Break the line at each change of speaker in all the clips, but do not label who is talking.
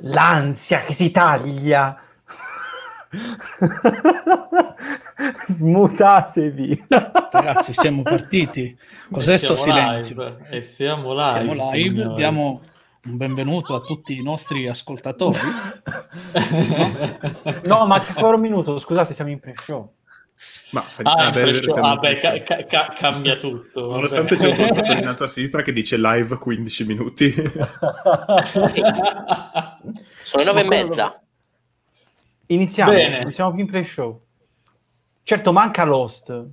l'ansia che si taglia. Smutatevi.
Ragazzi, siamo partiti. Cos'è sto silenzio?
Live. E siamo live.
Siamo live, diamo un benvenuto a tutti i nostri ascoltatori.
no, ma ancora un minuto, scusate, siamo in pre-show.
Ma ah, ah, beh, show. Ah, ca- ca- cambia tutto.
Nonostante c'è un portatore in alto a sinistra che dice live 15 minuti.
Sono le nove e mezza.
Iniziamo, Bene. siamo più in pre-show. Certo, manca Lost.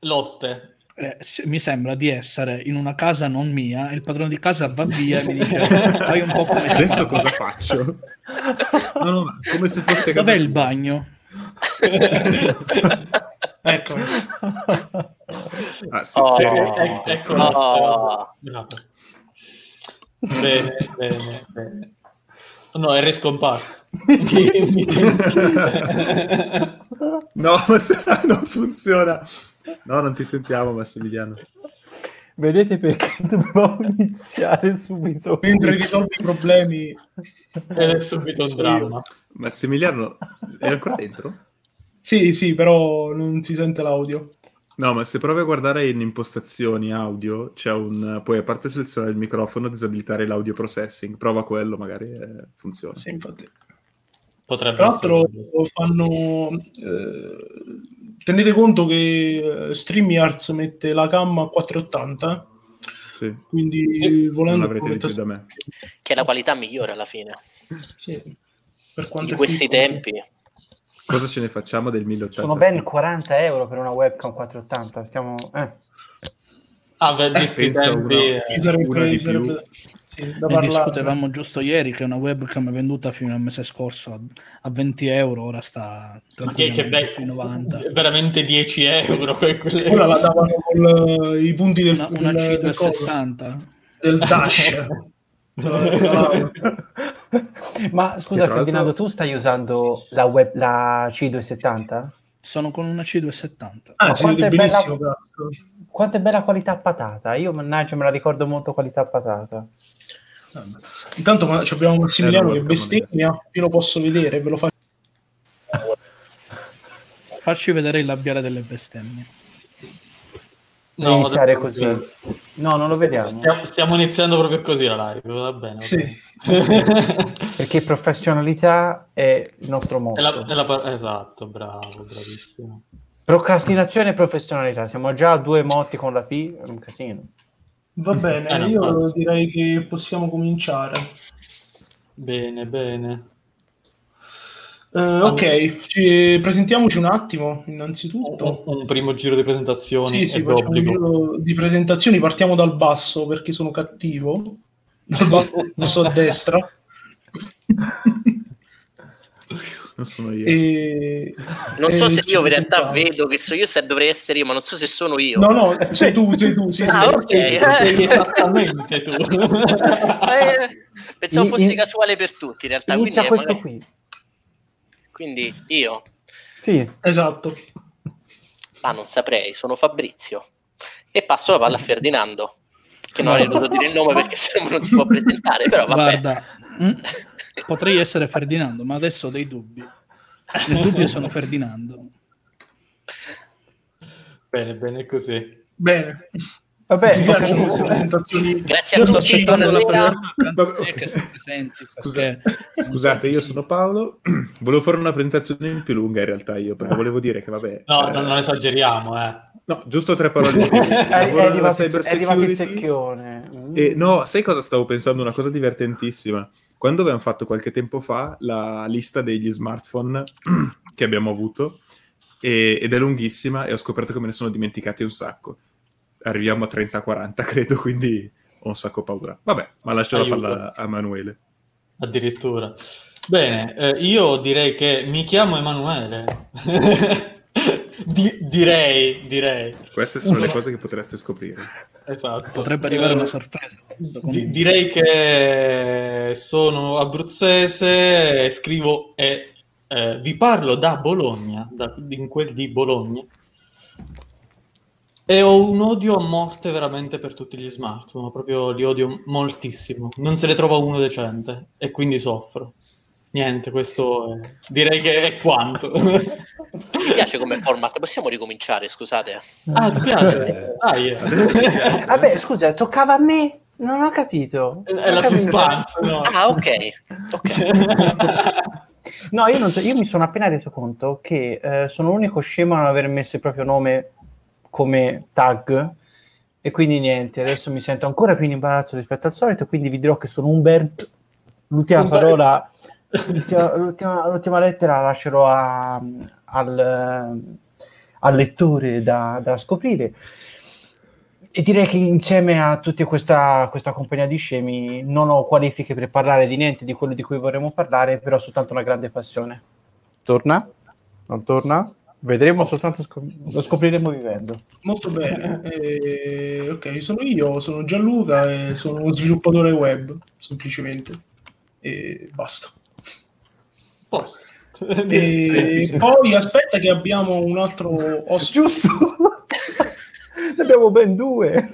Lost.
Eh, mi sembra di essere in una casa non mia e il padrone di casa va via e mi dice fai un po' come
adesso cosa faccio? No, no, come se fosse
casa dov'è il bagno?
ecco
ah, sì, oh, sì,
ecco, ecco oh. bene bene bene No, è riscomparso.
no, ma se non funziona. No, non ti sentiamo, Massimiliano.
Vedete perché dobbiamo iniziare subito?
Mentre risolvi i problemi.
Ed è subito un dramma.
Massimiliano, è ancora dentro?
Sì, sì, però non si sente l'audio.
No, ma se provi a guardare in impostazioni audio, c'è un... puoi a parte selezionare il microfono, disabilitare l'audio processing. Prova quello, magari eh, funziona.
Sì, infatti.
Potrebbe
Tra l'altro fanno... Eh, tenete conto che eh, StreamYards mette la cam a 480,
sì.
quindi sì. volendo...
Non avrete di più da me.
Che è la qualità migliore alla fine.
Sì.
Per quanto Di questi piccolo. tempi.
Cosa ce ne facciamo del 1080?
Sono ben 40 euro per una webcam 480. Stiamo... Eh.
Ah, beh, di sti tempi...
Una, una di più.
Sì, ne discutevamo giusto ieri che una webcam venduta fino al mese scorso a, a 20 euro, ora sta
be- sui 90. Veramente 10 euro. Quelle...
Ora la davano con uh, i punti del...
Una, una C270.
Del Dash.
Ma scusa Ferdinando, tu stai usando la, web, la C270?
Sono con una C270.
Ah, quanto, è bella,
quanto è bella qualità patata? Io mannaggia me la ricordo molto qualità patata.
Intanto abbiamo Massimiliano che bestemmia, io lo posso vedere, ve lo faccio.
Facci vedere il labiale delle bestemmie
no, iniziare così. No, non lo vediamo.
Stiamo, stiamo, iniziando proprio così la live, va bene. Va
sì.
bene. Perché professionalità è il nostro modo.
Esatto, bravo, bravissimo.
Procrastinazione e professionalità, siamo già a due motti con la P, è un casino.
Va bene, eh, io no. direi che possiamo cominciare.
Bene, bene.
Uh, ok, ci, presentiamoci un attimo innanzitutto.
Un, un, primo giro di presentazioni.
Sì, sì, facciamo un giro di presentazioni, partiamo dal basso perché sono cattivo. Dal basso a destra.
non sono io.
E... Non so e se io in realtà vedo che so io se dovrei essere io, ma non so se sono io.
No, no, sei tu, sei tu. Sei,
ah, ok. Sei,
sei esattamente tu.
eh, pensavo fosse in... casuale per tutti in realtà.
Inizia questo magari... qui.
Quindi io.
Sì,
esatto.
Ma non saprei, sono Fabrizio. E passo la palla a Ferdinando, che non avrei dovuto dire il nome perché se no non si può presentare, però vabbè.
Guarda, mm, potrei essere Ferdinando, ma adesso ho dei dubbi. Il dubbio sono Ferdinando.
Bene, bene così.
Bene.
Vabbè,
presentazioni. Grazie a
tutti. aspettando la persona che sono presenti.
Perché... Scusate, io sono Paolo. Volevo fare una presentazione più lunga in realtà io, perché volevo dire che vabbè...
No, eh... non esageriamo, eh.
No, giusto tre parole.
è, arrivato, è arrivato il secchione.
E, no, sai cosa stavo pensando? Una cosa divertentissima. Quando abbiamo fatto qualche tempo fa la lista degli smartphone che abbiamo avuto, e, ed è lunghissima, e ho scoperto che me ne sono dimenticati un sacco arriviamo a 30-40, credo, quindi ho un sacco paura. Vabbè, ma lascio Aiuto. la palla a Emanuele.
Addirittura. Bene, eh, io direi che mi chiamo Emanuele. Di- direi, direi.
Queste sono le cose che potreste scoprire.
Esatto.
Potrebbe arrivare una sorpresa.
Di- direi che sono abruzzese, scrivo e eh, vi parlo da Bologna, da, in quel di Bologna. E ho un odio a morte veramente per tutti gli smartphone, proprio li odio moltissimo. Non se ne trova uno decente e quindi soffro. Niente, questo è... direi che è quanto.
Mi piace come format, possiamo ricominciare, scusate.
Ah, ti piace? Ah, yeah.
Vabbè, scusa, toccava a me? Non ho capito.
È la suspense, no?
Ah, ok. okay.
no, io, non so, io mi sono appena reso conto che eh, sono l'unico scemo a non aver messo il proprio nome come tag e quindi niente, adesso mi sento ancora più in imbarazzo rispetto al solito, quindi vi dirò che sono Umbert. L'ultima Umbert. parola, l'ultima, l'ultima, l'ultima, lettera la lascerò a, al, al, lettore da, da, scoprire. E direi che insieme a tutta questa, questa compagnia di scemi non ho qualifiche per parlare di niente di quello di cui vorremmo parlare, però soltanto una grande passione. Torna? Non torna? Vedremo soltanto, scop- lo scopriremo vivendo.
Molto bene. Eh, ok, sono io, sono Gianluca e sono uno sviluppatore web, semplicemente. E basta.
Posto.
E poi aspetta che abbiamo un altro
ospite. Giusto. ne abbiamo ben due.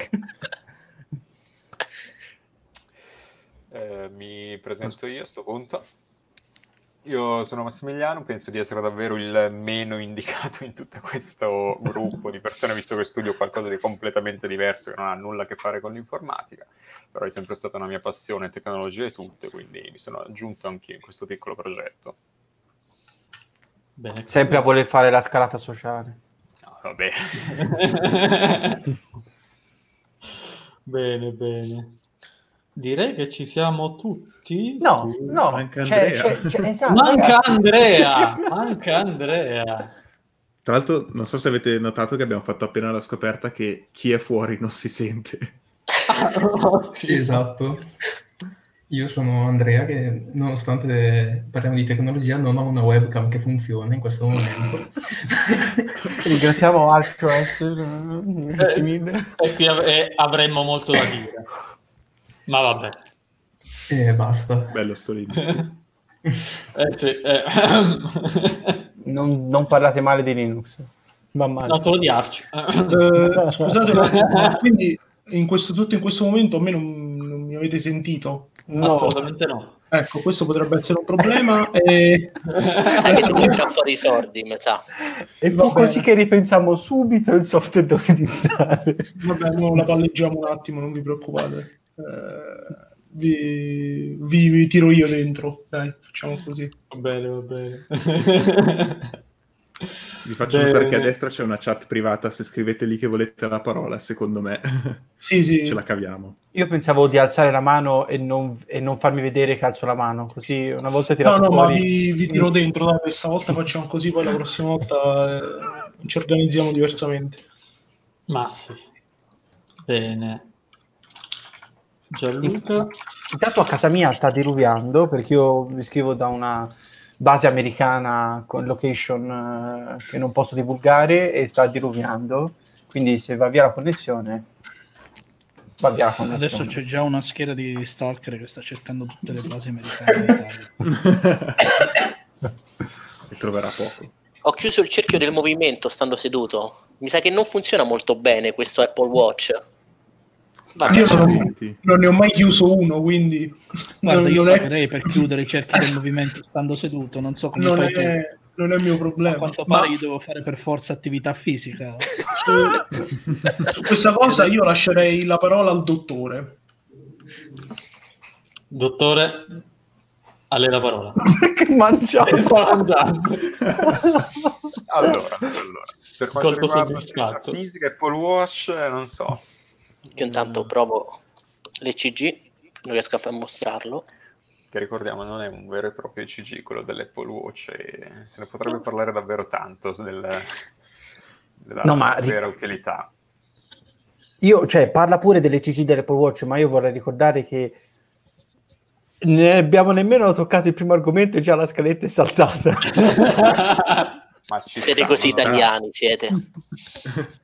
Eh, mi presento io a sto punto. Io sono Massimiliano, penso di essere davvero il meno indicato in tutto questo gruppo di persone, visto che studio qualcosa di completamente diverso che non ha nulla a che fare con l'informatica, però è sempre stata una mia passione, tecnologia e tutte, quindi mi sono aggiunto anche in questo piccolo progetto.
Bene, sempre a voler fare la scalata sociale.
No, vabbè.
bene, bene. Direi che ci siamo tutti.
No, no,
manca Andrea.
C'è, c'è, c'è, esatto,
manca Andrea, manca Andrea.
Tra l'altro, non so se avete notato che abbiamo fatto appena la scoperta che chi è fuori non si sente.
sì, esatto. Io sono Andrea che nonostante parliamo di tecnologia non ho una webcam che funziona in questo momento.
Ringraziamo AltOS.
Eh, e qui av- e avremmo molto da dire. Ma vabbè.
E basta.
Bello sto lì.
eh, sì, eh.
non, non, parlate male di Linux. Va male.
No, solo di Arch.
uh, scusate attimo, quindi in questo, tutto in questo momento a me non, non mi avete sentito?
No. Assolutamente no.
Ecco, questo potrebbe essere un problema. E...
Sai che tu tira fuori i sordi, mi sa.
E fu così che ripensiamo subito il software da utilizzare.
Vabbè, no, la palleggiamo un attimo, non vi preoccupate. Eh, vi, vi, vi, tiro io dentro, dai, facciamo così.
Va bene, va bene.
Vi faccio bene. notare che a destra c'è una chat privata, se scrivete lì che volete la parola, secondo me
sì, sì.
ce la caviamo.
Io pensavo di alzare la mano e non, e non farmi vedere che alzo la mano, così una volta tirato no, no, fuori...
ma vi, vi tiro dentro, dai, questa volta facciamo così, poi la prossima volta eh, ci organizziamo diversamente.
Ma sì. Bene. Gianluca.
Intanto a casa mia sta diluviando perché io mi scrivo da una base americana con location uh, che non posso divulgare e sta diluviando. Quindi se va via la connessione, va via la connessione.
Adesso c'è già una scheda di stalker che sta cercando tutte le basi americane
e troverà poco.
Ho chiuso il cerchio del movimento stando seduto. Mi sa che non funziona molto bene questo Apple Watch.
Vabbè, io non, non, ne ho mai chiuso uno, quindi...
Guarda, non, io non è... per chiudere i cerchi del movimento stando seduto, non so come
non è, non è il mio problema.
A quanto pare Ma... io devo fare per forza attività fisica.
Su questa cosa io lascerei la parola al dottore.
Dottore, a lei la parola.
che mangiamo?
mangiando. allora, allora, per quanto riguarda la fisica e Paul Wash, non so
io intanto provo l'ECG, non riesco a mostrarlo.
Che ricordiamo non è un vero e proprio ECG, quello dell'Apple Watch, e se ne potrebbe parlare davvero tanto del, della no, ma... vera utilità.
Io, cioè, parla pure dell'ECG dell'Apple Watch, ma io vorrei ricordare che ne abbiamo nemmeno toccato il primo argomento e già la scaletta è saltata.
siete sta, così italiani, siete.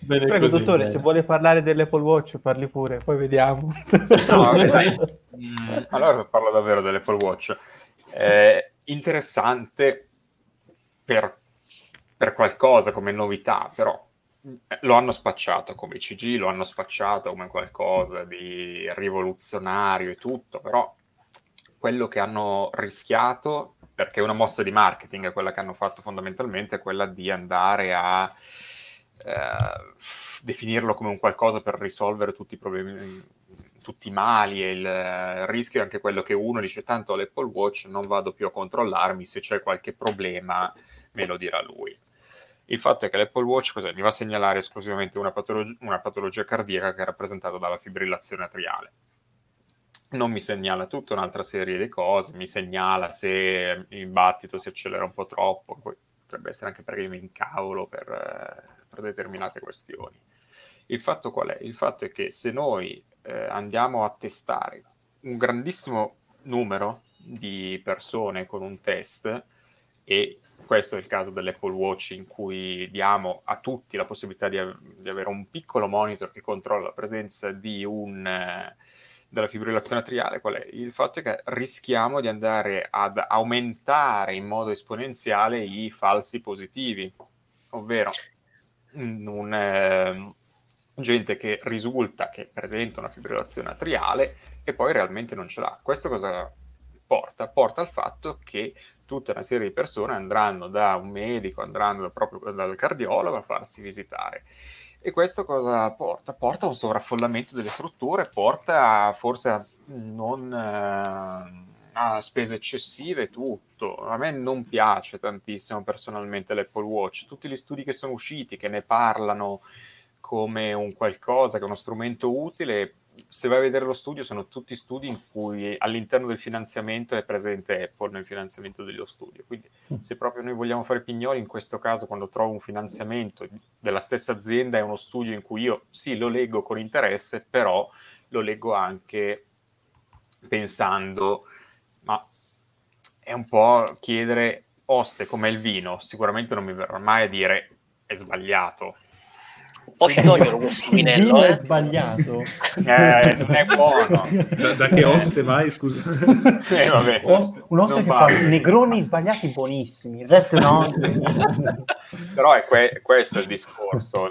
Bene Prego, così, dottore, bene. se vuole parlare dell'Apple Watch, parli pure, poi vediamo.
No, mm, allora parlo davvero dell'Apple Watch. Eh, interessante per per qualcosa come novità, però eh, lo hanno spacciato come CG, lo hanno spacciato come qualcosa di rivoluzionario e tutto, però quello che hanno rischiato, perché una mossa di marketing, quella che hanno fatto fondamentalmente, è quella di andare a eh, definirlo come un qualcosa per risolvere tutti i problemi, tutti i mali e il, il rischio è anche quello che uno dice tanto l'Apple Watch non vado più a controllarmi, se c'è qualche problema me lo dirà lui. Il fatto è che l'Apple Watch cos'è? mi va a segnalare esclusivamente una, patolog- una patologia cardiaca che è rappresentata dalla fibrillazione atriale non mi segnala tutta un'altra serie di cose, mi segnala se il battito si accelera un po' troppo, poi potrebbe essere anche perché io mi incavolo per, eh, per determinate questioni. Il fatto qual è? Il fatto è che se noi eh, andiamo a testare un grandissimo numero di persone con un test e questo è il caso dell'Apple Watch in cui diamo a tutti la possibilità di, di avere un piccolo monitor che controlla la presenza di un, eh, della fibrillazione atriale, qual è? Il fatto è che rischiamo di andare ad aumentare in modo esponenziale i falsi positivi, ovvero un, eh, gente che risulta che presenta una fibrillazione atriale e poi realmente non ce l'ha. Questo cosa porta? Porta al fatto che tutta una serie di persone andranno da un medico, andranno proprio dal cardiologo a farsi visitare e questo cosa porta? Porta a un sovraffollamento delle strutture, porta forse a non eh, a spese eccessive tutto. A me non piace tantissimo personalmente l'Apple Watch. Tutti gli studi che sono usciti, che ne parlano come un qualcosa, che è uno strumento utile, se vai a vedere lo studio, sono tutti studi in cui all'interno del finanziamento è presente Apple nel finanziamento dello studio. Quindi, mm. se proprio noi vogliamo fare pignoli, in questo caso, quando trovo un finanziamento della stessa azienda, è uno studio in cui io sì, lo leggo con interesse, però lo leggo anche pensando, è un po' chiedere oste come il vino, sicuramente non mi verrà mai a dire è sbagliato
poi ci togliono questo vinello.
è
eh.
sbagliato.
Eh, non è buono.
Da, da che oste vai, scusa?
Eh, vabbè,
Os- un oste che vale. fa negroni sbagliati buonissimi, il resto no.
Però è que- questo il discorso.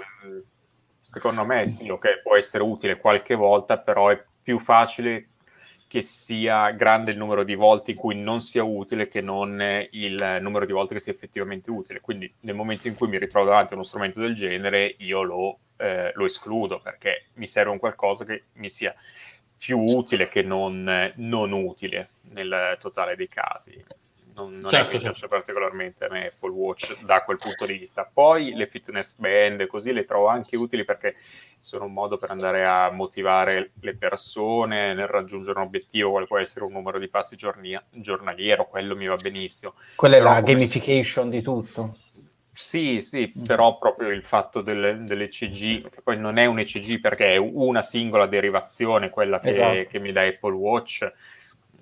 Secondo me sì, ok, può essere utile qualche volta, però è più facile che sia grande il numero di volte in cui non sia utile che non il numero di volte che sia effettivamente utile. Quindi nel momento in cui mi ritrovo davanti a uno strumento del genere, io lo, eh, lo escludo perché mi serve un qualcosa che mi sia più utile che non, non utile nel totale dei casi non, non certo, è che certo. piace particolarmente a me Apple Watch da quel punto di vista. Poi le fitness band così le trovo anche utili perché sono un modo per andare a motivare le persone nel raggiungere un obiettivo, quale può essere un numero di passi giorni- giornaliero, quello mi va benissimo.
Quella è la gamification si... di tutto.
Sì, sì, però proprio il fatto del, dell'ECG, che poi non è un ECG perché è una singola derivazione, quella che, esatto. che mi dà Apple Watch,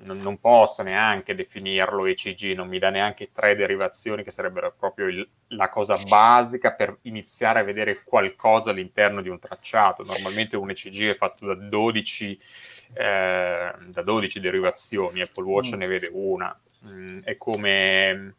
non, non, posso neanche definirlo ECG, non mi dà neanche tre derivazioni che sarebbero proprio il, la cosa basica per iniziare a vedere qualcosa all'interno di un tracciato. Normalmente un ECG è fatto da 12, eh, da 12 derivazioni, Apple Watch mm. ne vede una. Mm, è come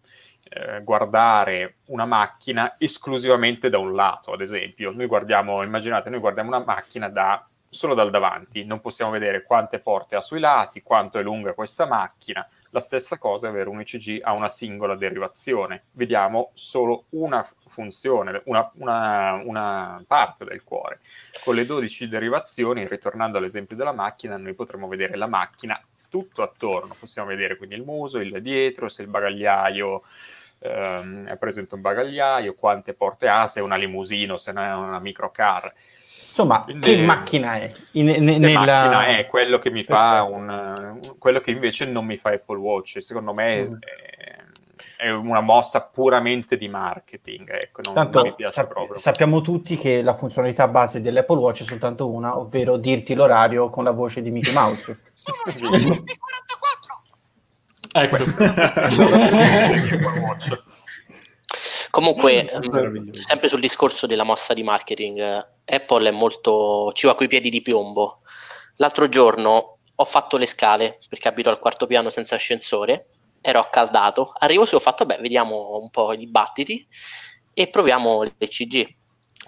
eh, guardare una macchina esclusivamente da un lato, ad esempio. Noi guardiamo, immaginate, noi guardiamo una macchina da solo dal davanti, non possiamo vedere quante porte ha sui lati, quanto è lunga questa macchina. La stessa cosa è avere un ECG a una singola derivazione. Vediamo solo una funzione, una, una, una, parte del cuore. Con le 12 derivazioni, ritornando all'esempio della macchina, noi potremo vedere la macchina tutto attorno. Possiamo vedere quindi il muso, il dietro, se il bagagliaio ehm, è presente un bagagliaio, quante porte ha, se è una limousine o se è una microcar
Insomma, Quindi, che macchina è?
In, in, nella... macchina è quello che mi fa un, quello che invece non mi fa Apple Watch. Secondo me mm. è, è, una mossa puramente di marketing. Ecco, non,
Tanto,
non mi piace sap- proprio.
Sappiamo tutti che la funzionalità base dell'Apple Watch è soltanto una, ovvero dirti l'orario con la voce di Mickey Mouse.
ecco.
Comunque, ehm, sempre sul discorso della mossa di marketing, Apple è molto ci va coi piedi di piombo. L'altro giorno ho fatto le scale perché abito al quarto piano senza ascensore, ero accaldato, arrivo su ho fatto, beh, vediamo un po' i dibattiti e proviamo l'ECG.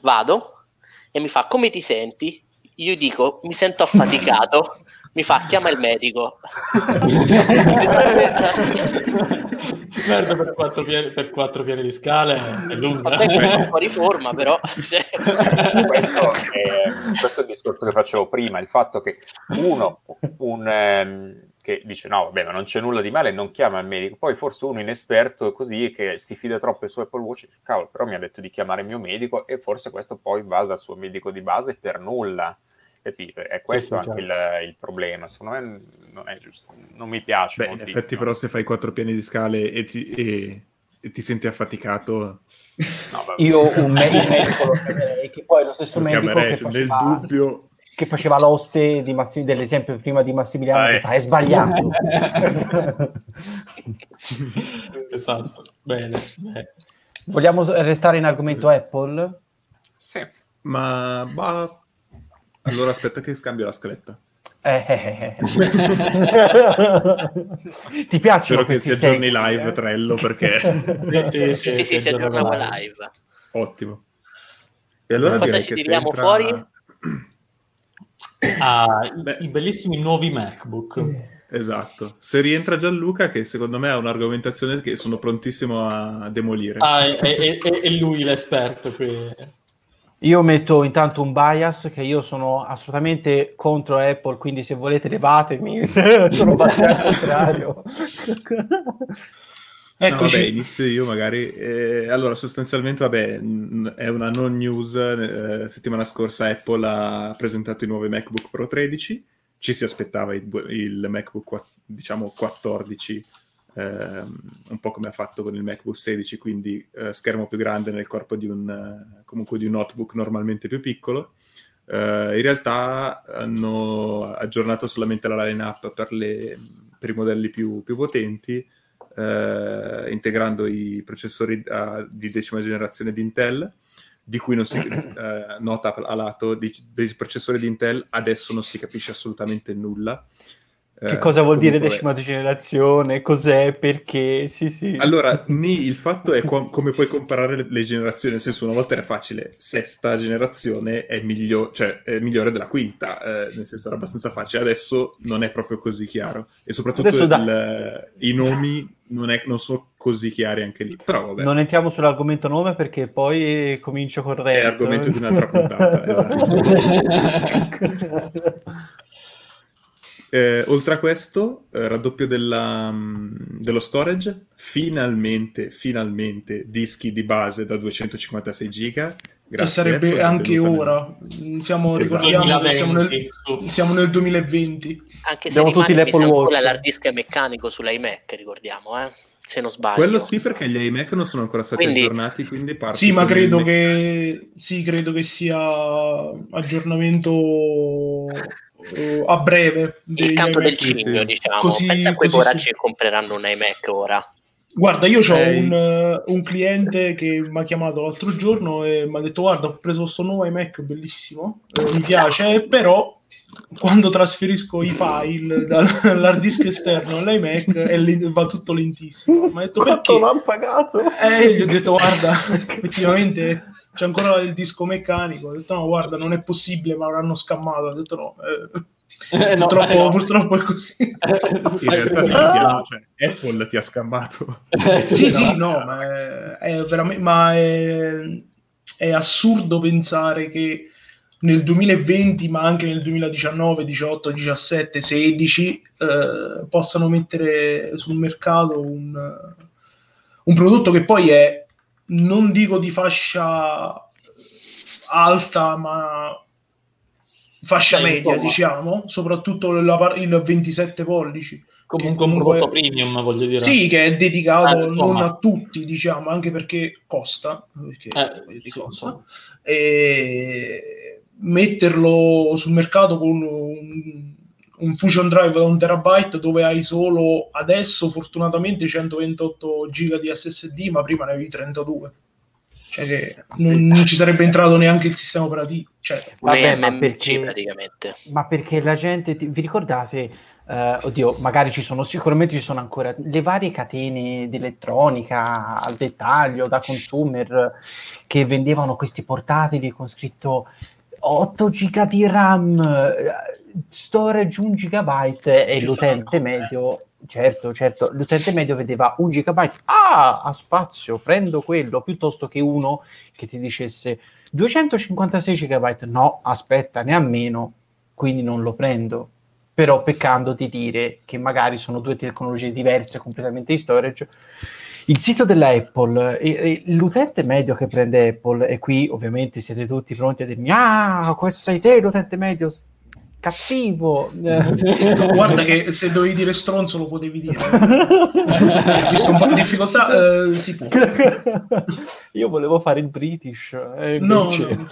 Vado e mi fa come ti senti? Io dico mi sento affaticato. mi fa chiama il medico.
Merda per quattro, piani, per quattro piani di scale è lunga.
Vabbè che sono fuori forma, però. Cioè...
questo, è, questo, è, il discorso che facevo prima, il fatto che uno, un, ehm, che dice no, vabbè, ma non c'è nulla di male, non chiama il medico. Poi forse uno inesperto così che si fida troppo su Apple Watch, cavolo, però mi ha detto di chiamare il mio medico e forse questo poi va dal suo medico di base per nulla. Capite? È questo sì, sì, anche certo. il, il, problema. Secondo me non è giusto, non mi piace.
Beh, in effetti, però, se fai quattro piani di scale e ti, e, e ti senti affaticato,
no, io un medico lo chiamerei, che poi è lo stesso lo medico che
faceva, nel dubbio
che faceva l'oste di Massi, dell'esempio prima di Massimiliano, ah, che fa, è sbagliato.
esatto, bene, bene.
Vogliamo restare in argomento Apple?
Sì.
Ma, ma allora aspetta che scambio la scaletta.
Eh, eh, eh. Ti piace?
Spero che si aggiorni segui, live eh? Trello perché...
sì, sì, sì, sì, si aggiornava live.
Ottimo. E allora
cosa ci tiriamo entra... fuori?
Beh, i bellissimi nuovi MacBook.
Esatto. Se rientra Gianluca, che secondo me ha un'argomentazione che sono prontissimo a demolire.
Ah, è, è, è lui l'esperto qui.
Io metto intanto un bias che io sono assolutamente contro Apple, quindi se volete levatemi, sono al contrario.
No, vabbè, inizio io magari. Eh, allora, sostanzialmente, vabbè, è una non news. Eh, settimana scorsa Apple ha presentato i nuovi MacBook Pro 13. Ci si aspettava il, il MacBook, diciamo, 14 ehm, un po' come ha fatto con il MacBook 16, quindi eh, schermo più grande nel corpo di un, eh, comunque di un notebook normalmente più piccolo. Uh, in realtà hanno aggiornato solamente la line-up per, le, per i modelli più, più potenti, uh, integrando i processori uh, di decima generazione di Intel, di cui non si nota a lato dei processori di Intel, adesso non si capisce assolutamente nulla.
Che cosa vuol dire decima generazione? Cos'è? Perché? Sì, sì.
Allora, ni, il fatto è com- come puoi comparare le, le, generazioni, nel senso una volta era facile, sesta generazione è, miglio- cioè, è migliore della quinta, eh, nel senso era abbastanza facile, adesso non è proprio così chiaro e soprattutto il, da... i nomi non, è, non, sono così chiari anche lì. Però, vabbè.
Non entriamo sull'argomento nome perché poi comincio con È
argomento di un'altra puntata, esatto. Eh, oltre a questo, eh, raddoppio della, um, dello storage, finalmente, finalmente dischi di base da 256 giga.
Grazie, che sarebbe anche ora. Siamo, esatto. ricordiamo siamo nel, siamo nel 2020.
Anche se Abbiamo tutti l'Apple Watch. l'hard disk meccanico sull'iMac, ricordiamo, eh? se non sbaglio.
Quello sì, perché gli iMac non sono ancora stati quindi... aggiornati, quindi parte
Sì, ma credo che, sì, credo che sia aggiornamento uh, a breve.
Il canto del cigno, diciamo. Così, Pensa a quei poracci che compreranno un iMac ora.
Guarda, io ho hey. un, uh, un, cliente che mi ha chiamato l'altro giorno e mi ha detto guarda, ho preso questo nuovo iMac bellissimo, eh, mi piace, però quando trasferisco i file dall'hard disk esterno all'iMac va tutto lentissimo. Mi ha detto
Quanto l'hanno pagato?
Eh, gli ho detto guarda, effettivamente c'è ancora il disco meccanico. Ho detto no, guarda, non è possibile, ma l'hanno scammato. Ho detto no. Eh. Eh, no, purtroppo, no. purtroppo, è così.
In realtà sì, ah! cioè, Apple ti ha scammato.
sì, no. sì, no, ma è, è veramente ma è, è, assurdo pensare che nel 2020, ma anche nel 2019, 18, 17, 16, eh, possano mettere sul mercato un, un prodotto che poi è non dico di fascia alta, ma fascia Beh, media, insomma. diciamo, soprattutto la, il 27 pollici.
Comunque, un prodotto premium, voglio dire.
Sì, che è dedicato eh, non a tutti, diciamo, anche perché costa. Perché eh, costa. E metterlo sul mercato con un, un Fusion Drive da un terabyte dove hai solo adesso fortunatamente 128 giga di SSD, ma prima ne avevi 32. Cioè che non, non, ci sarebbe entrato neanche il sistema operativo. Cioè,
vabbè, ma perché, praticamente. ma perché la gente, ti, vi ricordate Uh, oddio, magari ci sono, sicuramente ci sono ancora le varie catene di elettronica al dettaglio da consumer che vendevano questi portatili con scritto 8 giga di RAM, storage 1 gigabyte e l'utente medio, certo, certo, l'utente medio vedeva 1 gigabyte, ah, ha spazio, prendo quello, piuttosto che uno che ti dicesse 256 gigabyte, no, aspetta, ne ha meno, quindi non lo prendo. Però peccando di dire che magari sono due tecnologie diverse completamente di storage. Il sito della Apple, l'utente medio che prende Apple, e qui ovviamente siete tutti pronti a dirmi, ah, questo sei te l'utente medio cattivo.
Guarda che se dovevi dire stronzo lo potevi dire. Visto un po' di difficoltà, eh, si può.
Io volevo fare il British.
Eh. No,
no.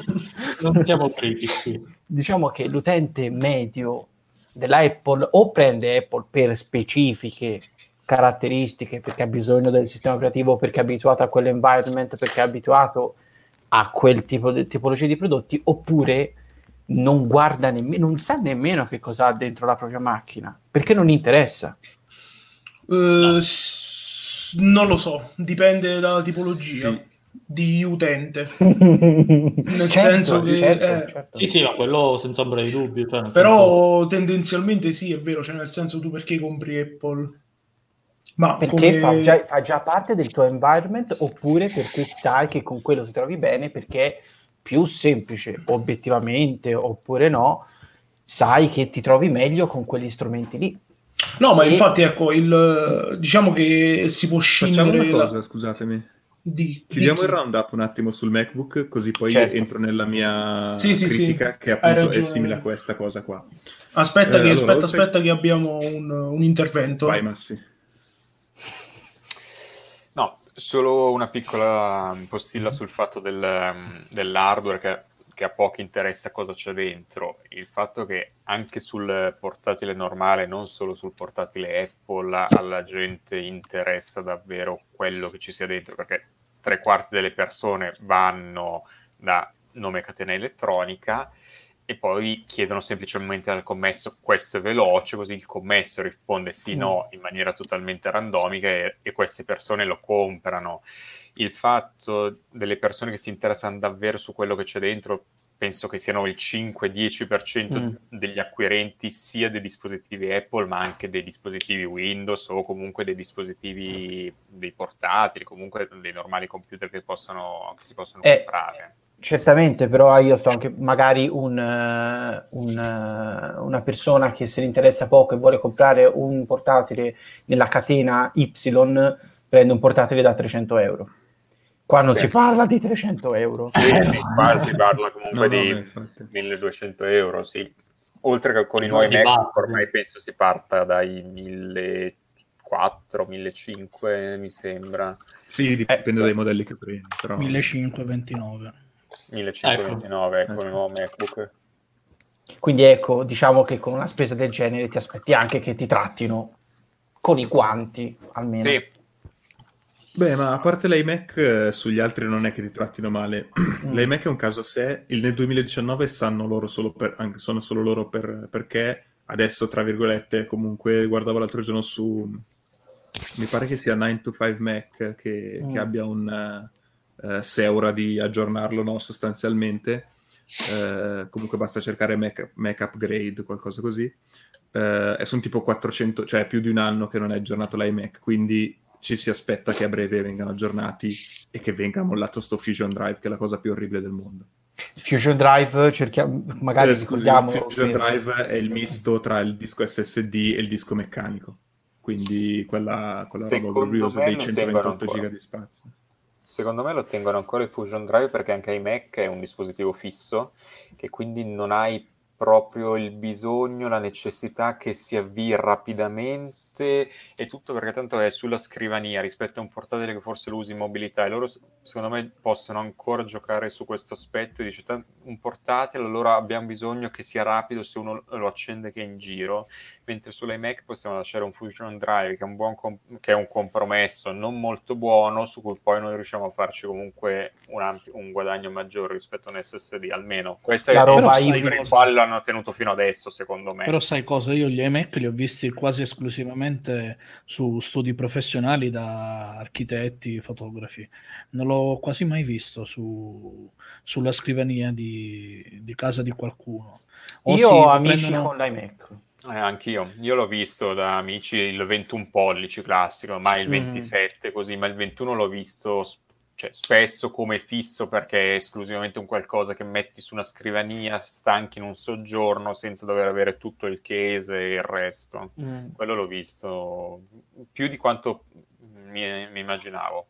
non siamo British.
Diciamo che l'utente medio dell'Apple o prende Apple per specifiche caratteristiche, perché ha bisogno del sistema operativo, perché è abituato a quell'environment, perché è abituato a quel tipo di tipologia di prodotti, oppure non guarda nemmeno, non sa nemmeno che cosa ha dentro la propria macchina, perché non interessa.
Uh, non lo so, dipende dalla tipologia. Sì di utente nel certo, senso che certo, eh,
certo. sì sì ma quello senza ombra di dubbio cioè
però senso... tendenzialmente sì è vero cioè nel senso tu perché compri Apple
ma perché come... fa, già, fa, già, parte del tuo environment oppure perché sai che con quello ti trovi bene perché più semplice obiettivamente oppure no sai che ti trovi meglio con quegli strumenti lì
no ma e... infatti ecco il, diciamo che si può scindere
facciamo una cosa la... scusatemi di, Chiudiamo di il roundup un attimo sul MacBook, così poi certo. entro nella mia sì, critica, sì, che appunto è simile a questa cosa qua.
Aspetta, eh, che, allora, aspetta, oltre... aspetta che abbiamo un, un, intervento.
Vai, Massi.
Solo una piccola postilla sul fatto del, dell'hardware che, che a pochi interessa cosa c'è dentro. Il fatto che anche sul portatile normale, non solo sul portatile Apple, alla gente interessa davvero quello che ci sia dentro, perché tre quarti delle persone vanno da nome catena elettronica e poi chiedono semplicemente al commesso questo è veloce, così il commesso risponde sì, no mm. in maniera totalmente randomica e, e, queste persone lo comprano. Il fatto delle persone che si interessano davvero su quello che c'è dentro penso che siano il 5-10% mm. degli acquirenti sia dei dispositivi Apple ma anche dei dispositivi Windows o comunque dei dispositivi dei portatili, comunque dei normali computer che, possono, che si possono eh, comprare.
Certamente, però io sto anche magari un, un, una persona che se ne interessa poco e vuole comprare un portatile nella catena Y prende un portatile da 300 euro Qua non sì. si parla di 300 euro.
Sì, qua si parla comunque no, di no, 1200 euro, sì. Oltre che con i nuovi Mac, ormai penso si parta dai 1400, 1500, mi sembra.
Sì, dipende eh, dai modelli che prendi.
Però... 1529.
1529, ecco, ecco. il nuovo MacBook.
Quindi ecco, diciamo che con una spesa del genere ti aspetti anche che ti trattino con i guanti, almeno.
Sì,
Beh, ma a parte l'iMac, eh, sugli altri non è che ti trattino male. Mm. L'iMac è un caso a sé. Il, nel 2019 sanno loro solo per, anche, sono solo loro per, perché adesso, tra virgolette, comunque guardavo l'altro giorno su... Mi pare che sia 9 to 5 Mac che, mm. che abbia un... Uh, se è ora di aggiornarlo, no, sostanzialmente. Uh, comunque basta cercare Mac, Mac Upgrade, qualcosa così. Uh, e sono tipo 400, cioè più di un anno che non è aggiornato l'iMac, quindi ci si aspetta che a breve vengano aggiornati e che venga mollato sto Fusion Drive, che è la cosa più orribile del mondo.
Fusion Drive, cerchiamo, magari eh, ricordiamo...
Fusion Drive è il misto tra il disco SSD e il disco meccanico, quindi quella, quella roba gloriosa dei 128 GB di spazio.
Secondo me lo tengono ancora il Fusion Drive perché anche iMac è un dispositivo fisso che quindi non hai proprio il bisogno, la necessità che si avvii rapidamente e tutto perché tanto è sulla scrivania rispetto a un portatile che forse lo usi in mobilità. E loro secondo me possono ancora giocare su questo aspetto. Dice un portatile, allora abbiamo bisogno che sia rapido se uno lo accende che è in giro, mentre sull'iMac possiamo lasciare un Fusion Drive che è un, buon com- che è un compromesso non molto buono, su cui poi noi riusciamo a farci comunque un, ampio, un guadagno maggiore rispetto a un SSD, almeno. Questa
La
è
roba
il
ibrida.
quale l'hanno tenuto fino adesso, secondo me.
Però sai cosa? Io gli iMac li ho visti quasi esclusivamente su studi professionali da architetti, fotografi. Non l'ho quasi mai visto su- sulla scrivania di, di casa di qualcuno. O
Io ho amici
prendono-
con l'iMac.
Eh, anch'io, io l'ho visto da amici il 21 pollici classico, ma il
Mm.
27 così, ma il 21 l'ho visto cioè, spesso come fisso perché è esclusivamente un qualcosa che metti su una scrivania, sta anche in un soggiorno senza dover avere tutto il case e il resto.
Mm.
Quello l'ho visto più di quanto mi, mi immaginavo.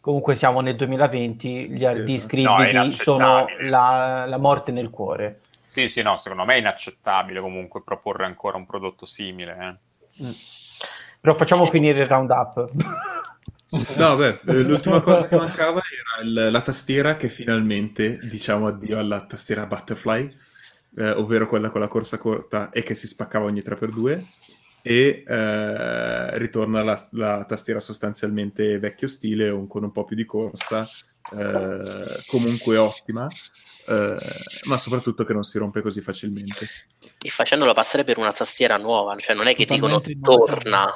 Comunque siamo nel 2020, gli hard
Sì,
disk.
No,
sono la, la morte nel cuore.
Sì, sì, no, secondo me è inaccettabile comunque proporre ancora un prodotto simile. eh.
Però facciamo finire il roundup.
No, beh, eh, l'ultima cosa che mancava era il- la tastiera che finalmente diciamo addio alla tastiera Butterfly, eh, ovvero quella con la corsa corta e che si spaccava ogni 3x2 e eh, ritorna la, la tastiera sostanzialmente vecchio stile un- con un po' più di corsa, eh, comunque ottima, eh, ma soprattutto che non si rompe così facilmente.
E facendola passare per una tastiera nuova, cioè non è che dicono
Totalmente
torna,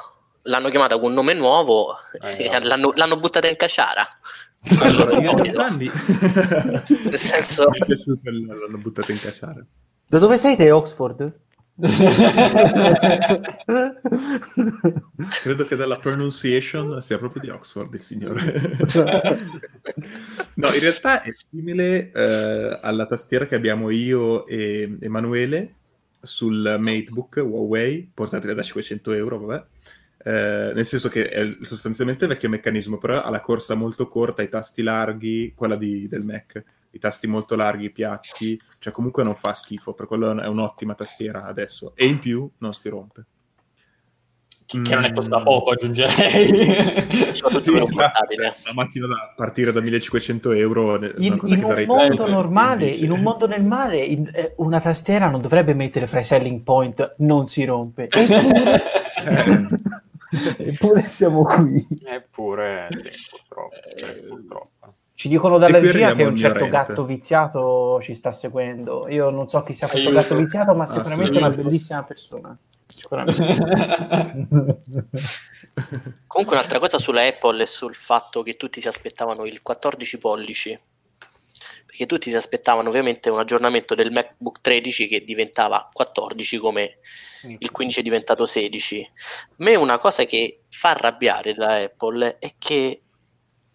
l'hanno chiamata con un nome nuovo
Eh,
e
no.
l'hanno, l'hanno buttata in caciara.
Allora, io
Nel
anni
Nel senso,
mi è piaciuto l'hanno buttato in cacciare.
Da dove sei te, Oxford?
Credo che dalla pronunciation sia proprio di Oxford il signore. no, in realtà è simile eh, alla tastiera che abbiamo io e Emanuele sul MateBook Huawei, portatile da 500 euro, vabbè. Eh, nel senso che è sostanzialmente il vecchio meccanismo, però ha la corsa molto corta, i tasti larghi, quella di- del Mac, i tasti molto larghi, piatti, cioè comunque non fa schifo, per quello è un'ottima tastiera adesso. E in più non si rompe.
che non è
Mm.
costa poco, aggiungerei.
Una macchina da partire da 1500 euro è
In,
una cosa
in
che
un
darei
mondo normale, in un mondo normale, in- eh, una tastiera non dovrebbe mettere fra i selling point non si rompe. Eppure, eppure siamo qui.
Eppure, sì, purtroppo. eh, purtroppo.
Ci dicono dalla
E
regia che un certo
rant.
gatto viziato ci sta seguendo. Io non so chi sia questo
Aiuto.
gatto viziato, ma sicuramente è una bellissima persona. Sicuramente.
Comunque un'altra cosa sulla Apple è sul fatto che tutti si aspettavano il 14 pollici, perché tutti si aspettavano ovviamente un aggiornamento del MacBook 13 che diventava 14 come il 15 è diventato 16. A me una cosa che fa arrabbiare la Apple è che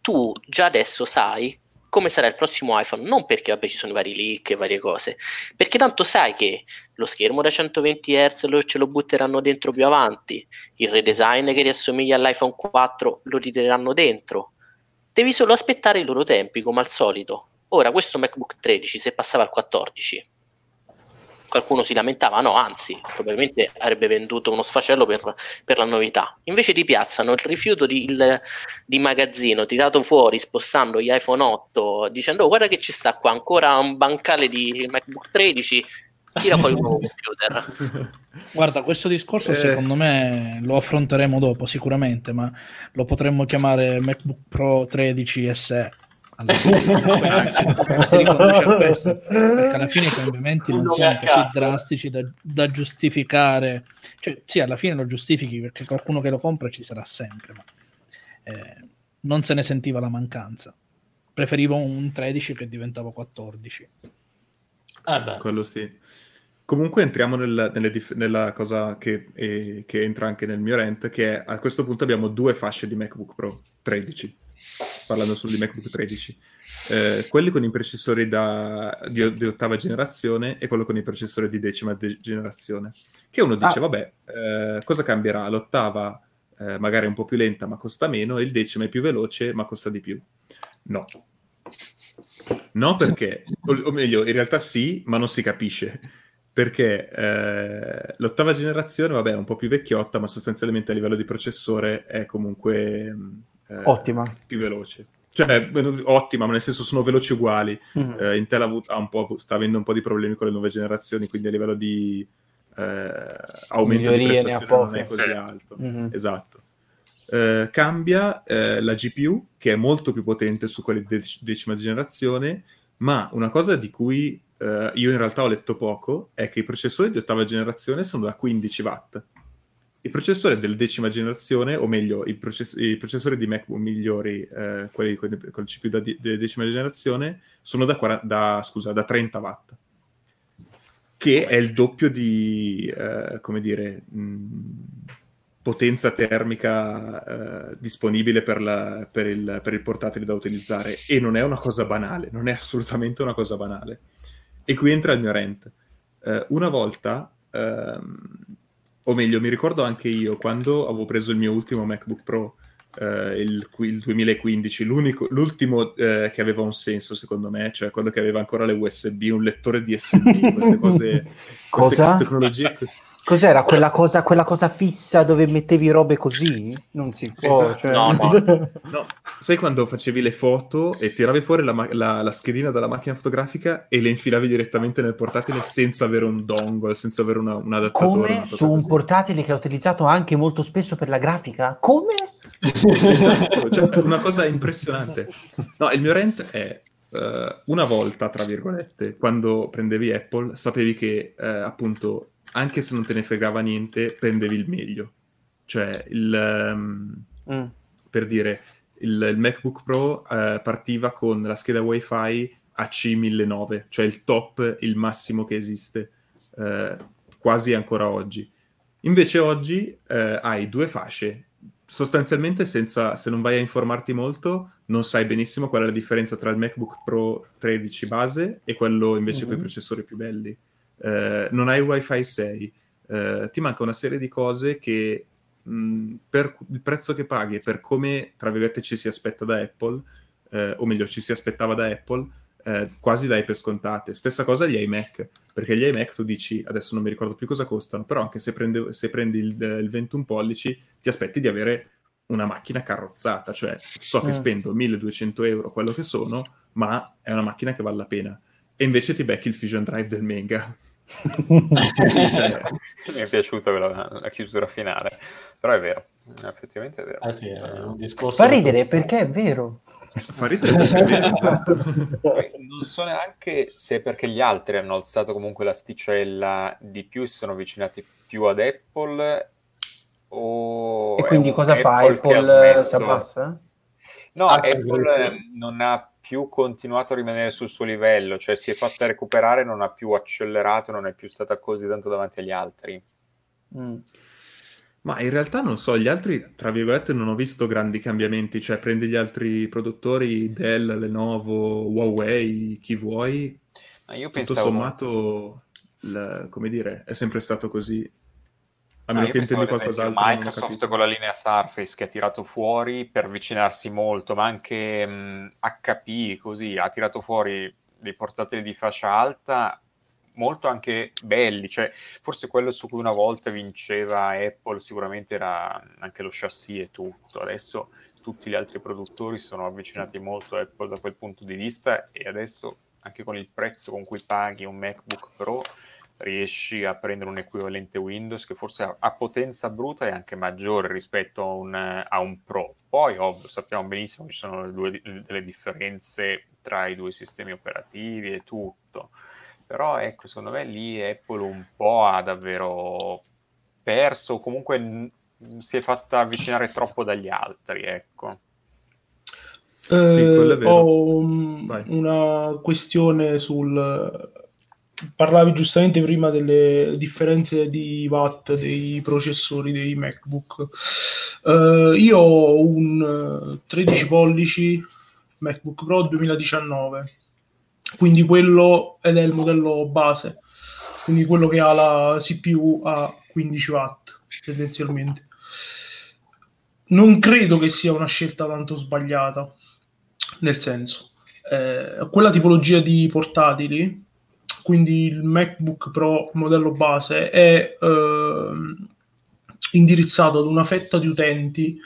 tu già adesso sai come sarà il prossimo iPhone, non perché vabbè ci sono vari leak e varie cose, perché tanto sai che lo schermo da 120 Hz lo, ce lo butteranno dentro più avanti, il redesign che riassomiglia all'iPhone 4 lo ritireranno dentro. Devi solo aspettare i loro tempi, come al solito. Ora, questo MacBook 13, se passava al 14, qualcuno si lamentava, no, anzi, probabilmente avrebbe venduto uno sfacello per, per la novità. Invece ti piazzano il rifiuto di, il- di magazzino tirato fuori, spostando gli iPhone 8, dicendo, oh, guarda che ci sta qua, ancora un bancale di MacBook 13, tira fuori un nuovo computer.
Guarda, questo discorso
Eh.
secondo me lo affronteremo dopo sicuramente, ma lo potremmo chiamare MacBook Pro 13 SE. Alla fine, si riconduce a questo, perché alla fine i cambiamenti non
nome
sono così drastici da, da giustificare. Cioè, sì, alla fine lo giustifichi perché qualcuno che lo compra ci sarà sempre, ma eh, non se ne sentiva la mancanza. Preferivo un 13 che diventava 14.
Eh beh.
Quello sì. Comunque entriamo nel- nelle dif- nella cosa che, eh, che entra anche nel mio rant, che è a questo punto abbiamo due fasce di MacBook Pro 13, parlando solo di MacBook 13. Eh, quelli con i processori da- di, di ottava generazione e quello con i processori di decima de- generazione. Che uno dice,
Ah.
vabbè, eh, cosa cambierà? L'ottava eh, magari è un po' più lenta ma costa meno, e il decimo è più veloce ma costa di più. No. No, perché, o, o meglio, in realtà sì, ma non si capisce. Perché eh, l'ottava generazione, vabbè, è un po' più vecchiotta, ma sostanzialmente a livello di processore è comunque mh, eh,
Ottima.
più veloce. cioè ottima, ma nel senso sono veloci uguali.
Mhm.
Eh, Intel ha avuto- ha un po', sta avendo un po' di problemi con le nuove generazioni, quindi a livello di eh, aumento di
Migliorie ha
prestazione non è così
Sì.
alto.
Mhm.
Esatto. Eh, cambia eh, la GPU, che è molto più potente su quelli di dec- decima generazione, ma una cosa di cui eh, io in realtà ho letto poco è che i processori di ottava generazione sono da 15 watt. I processori del decima generazione, o meglio, i, process- i processori di MacBook migliori, eh, quelli con, il CPU da di- di decima generazione, sono da, 40 da- scusa, da 30 watt, che è il doppio di, eh, come dire, mh, potenza termica eh, disponibile per, la- per il, per il portatile da utilizzare. E non è una cosa banale, non è assolutamente una cosa banale. E qui entra il mio rant. Eh, una volta, ehm, o meglio, mi ricordo anche io quando avevo preso il mio ultimo MacBook Pro, eh, il, il 2015, l'unico- l'ultimo eh, che aveva un senso secondo me, cioè quello che aveva ancora le USB, un lettore DSB, queste cose,
Cosa?
queste tecnologie.
Cos'era quella cosa, quella cosa fissa dove mettevi robe così? Non si può.
Esatto.
cioè-
No, no.
No, sai quando facevi le foto e tiravi fuori la, ma- la- la schedina dalla macchina fotografica e le infilavi direttamente nel portatile senza avere un dongle, senza avere una- un adattatore?
Come su un
così.
portatile che ho utilizzato anche molto spesso per la grafica? Come?
Esatto, cioè, una cosa impressionante. No, il mio rant è eh, una volta, tra virgolette, quando prendevi Apple, sapevi che eh, appunto, anche se non te ne fregava niente, prendevi il meglio. Cioè, il, ehm,
Mm.
per dire, il, il MacBook Pro eh, partiva con la scheda WiFi AC1009, cioè il top, il massimo che esiste, eh, quasi ancora oggi. Invece oggi eh, hai due fasce. Sostanzialmente, senza, se non vai a informarti molto, non sai benissimo qual è la differenza tra il MacBook Pro 13 base e quello invece con i processori più belli. Eh, non hai Wi-Fi 6, eh, ti manca una serie di cose che mh, per il prezzo che paghi e per come, tra virgolette, ci si aspetta da Apple, eh, o meglio, ci si aspettava da Apple, eh, quasi dai per scontate. Stessa cosa gli iMac, perché gli iMac tu dici, adesso non mi ricordo più cosa costano, però anche se, prende- se prendi il, il 21 pollici, ti aspetti di avere una macchina carrozzata, cioè so che
Mm.
spendo 1200 euro, quello che sono, ma è una macchina che vale la pena. E invece ti becchi il Fusion Drive del Mega.
Mi è piaciuta quella- la chiusura finale, però è vero, effettivamente è vero.
Eh sì, è un discorso...
Fa ridere perché è vero.
fa ridere perché è vero, esatto.
Non so neanche se è perché gli altri hanno alzato comunque l'asticella di più e si sono avvicinati più ad Apple o
E quindi cosa fa
che ha
Apple?
smesso-
Si abbassa?
No,
Alza
Apple eh, non ha più continuato a rimanere sul suo livello, cioè si è fatta recuperare, non ha più accelerato, non è più stata così tanto davanti agli altri.
Mm.
Ma in realtà non so, gli altri, tra virgolette, non ho visto grandi cambiamenti, cioè prendi gli altri produttori, Dell, Lenovo, Huawei, chi vuoi,
Ma io
tutto
pensavo...
sommato, il- come dire, è sempre stato così. A
No,
meno
io
che intendi qualcos'altro,
Microsoft con la linea Surface che ha tirato fuori per avvicinarsi molto, ma anche mh, HP così ha tirato fuori dei portatili di fascia alta molto anche belli, cioè forse quello su cui una volta vinceva Apple sicuramente era anche lo chassis e tutto, adesso tutti gli altri produttori sono avvicinati molto a Apple da quel punto di vista e adesso anche con il prezzo con cui paghi un MacBook Pro riesci a prendere un equivalente Windows che forse a, potenza bruta è anche maggiore rispetto a un, a un Pro. Poi, ovvio, sappiamo benissimo che ci sono le due- delle differenze tra i due sistemi operativi e tutto. Però, ecco, secondo me lì Apple un po' ha davvero perso, o comunque n- si è fatta avvicinare troppo dagli altri, ecco.
Eh,
Sì, quello è vero.
ho un- una questione sul... Parlavi giustamente prima delle differenze di watt dei processori dei MacBook. Eh, io ho un eh, 13 pollici MacBook Pro 2019, quindi quello ed è il modello base, quindi quello che ha la CPU a 15 watt tendenzialmente. Non credo che sia una scelta tanto sbagliata, nel senso, eh, quella tipologia di portatili, quindi il MacBook Pro modello base, è ehm, indirizzato ad una fetta di utenti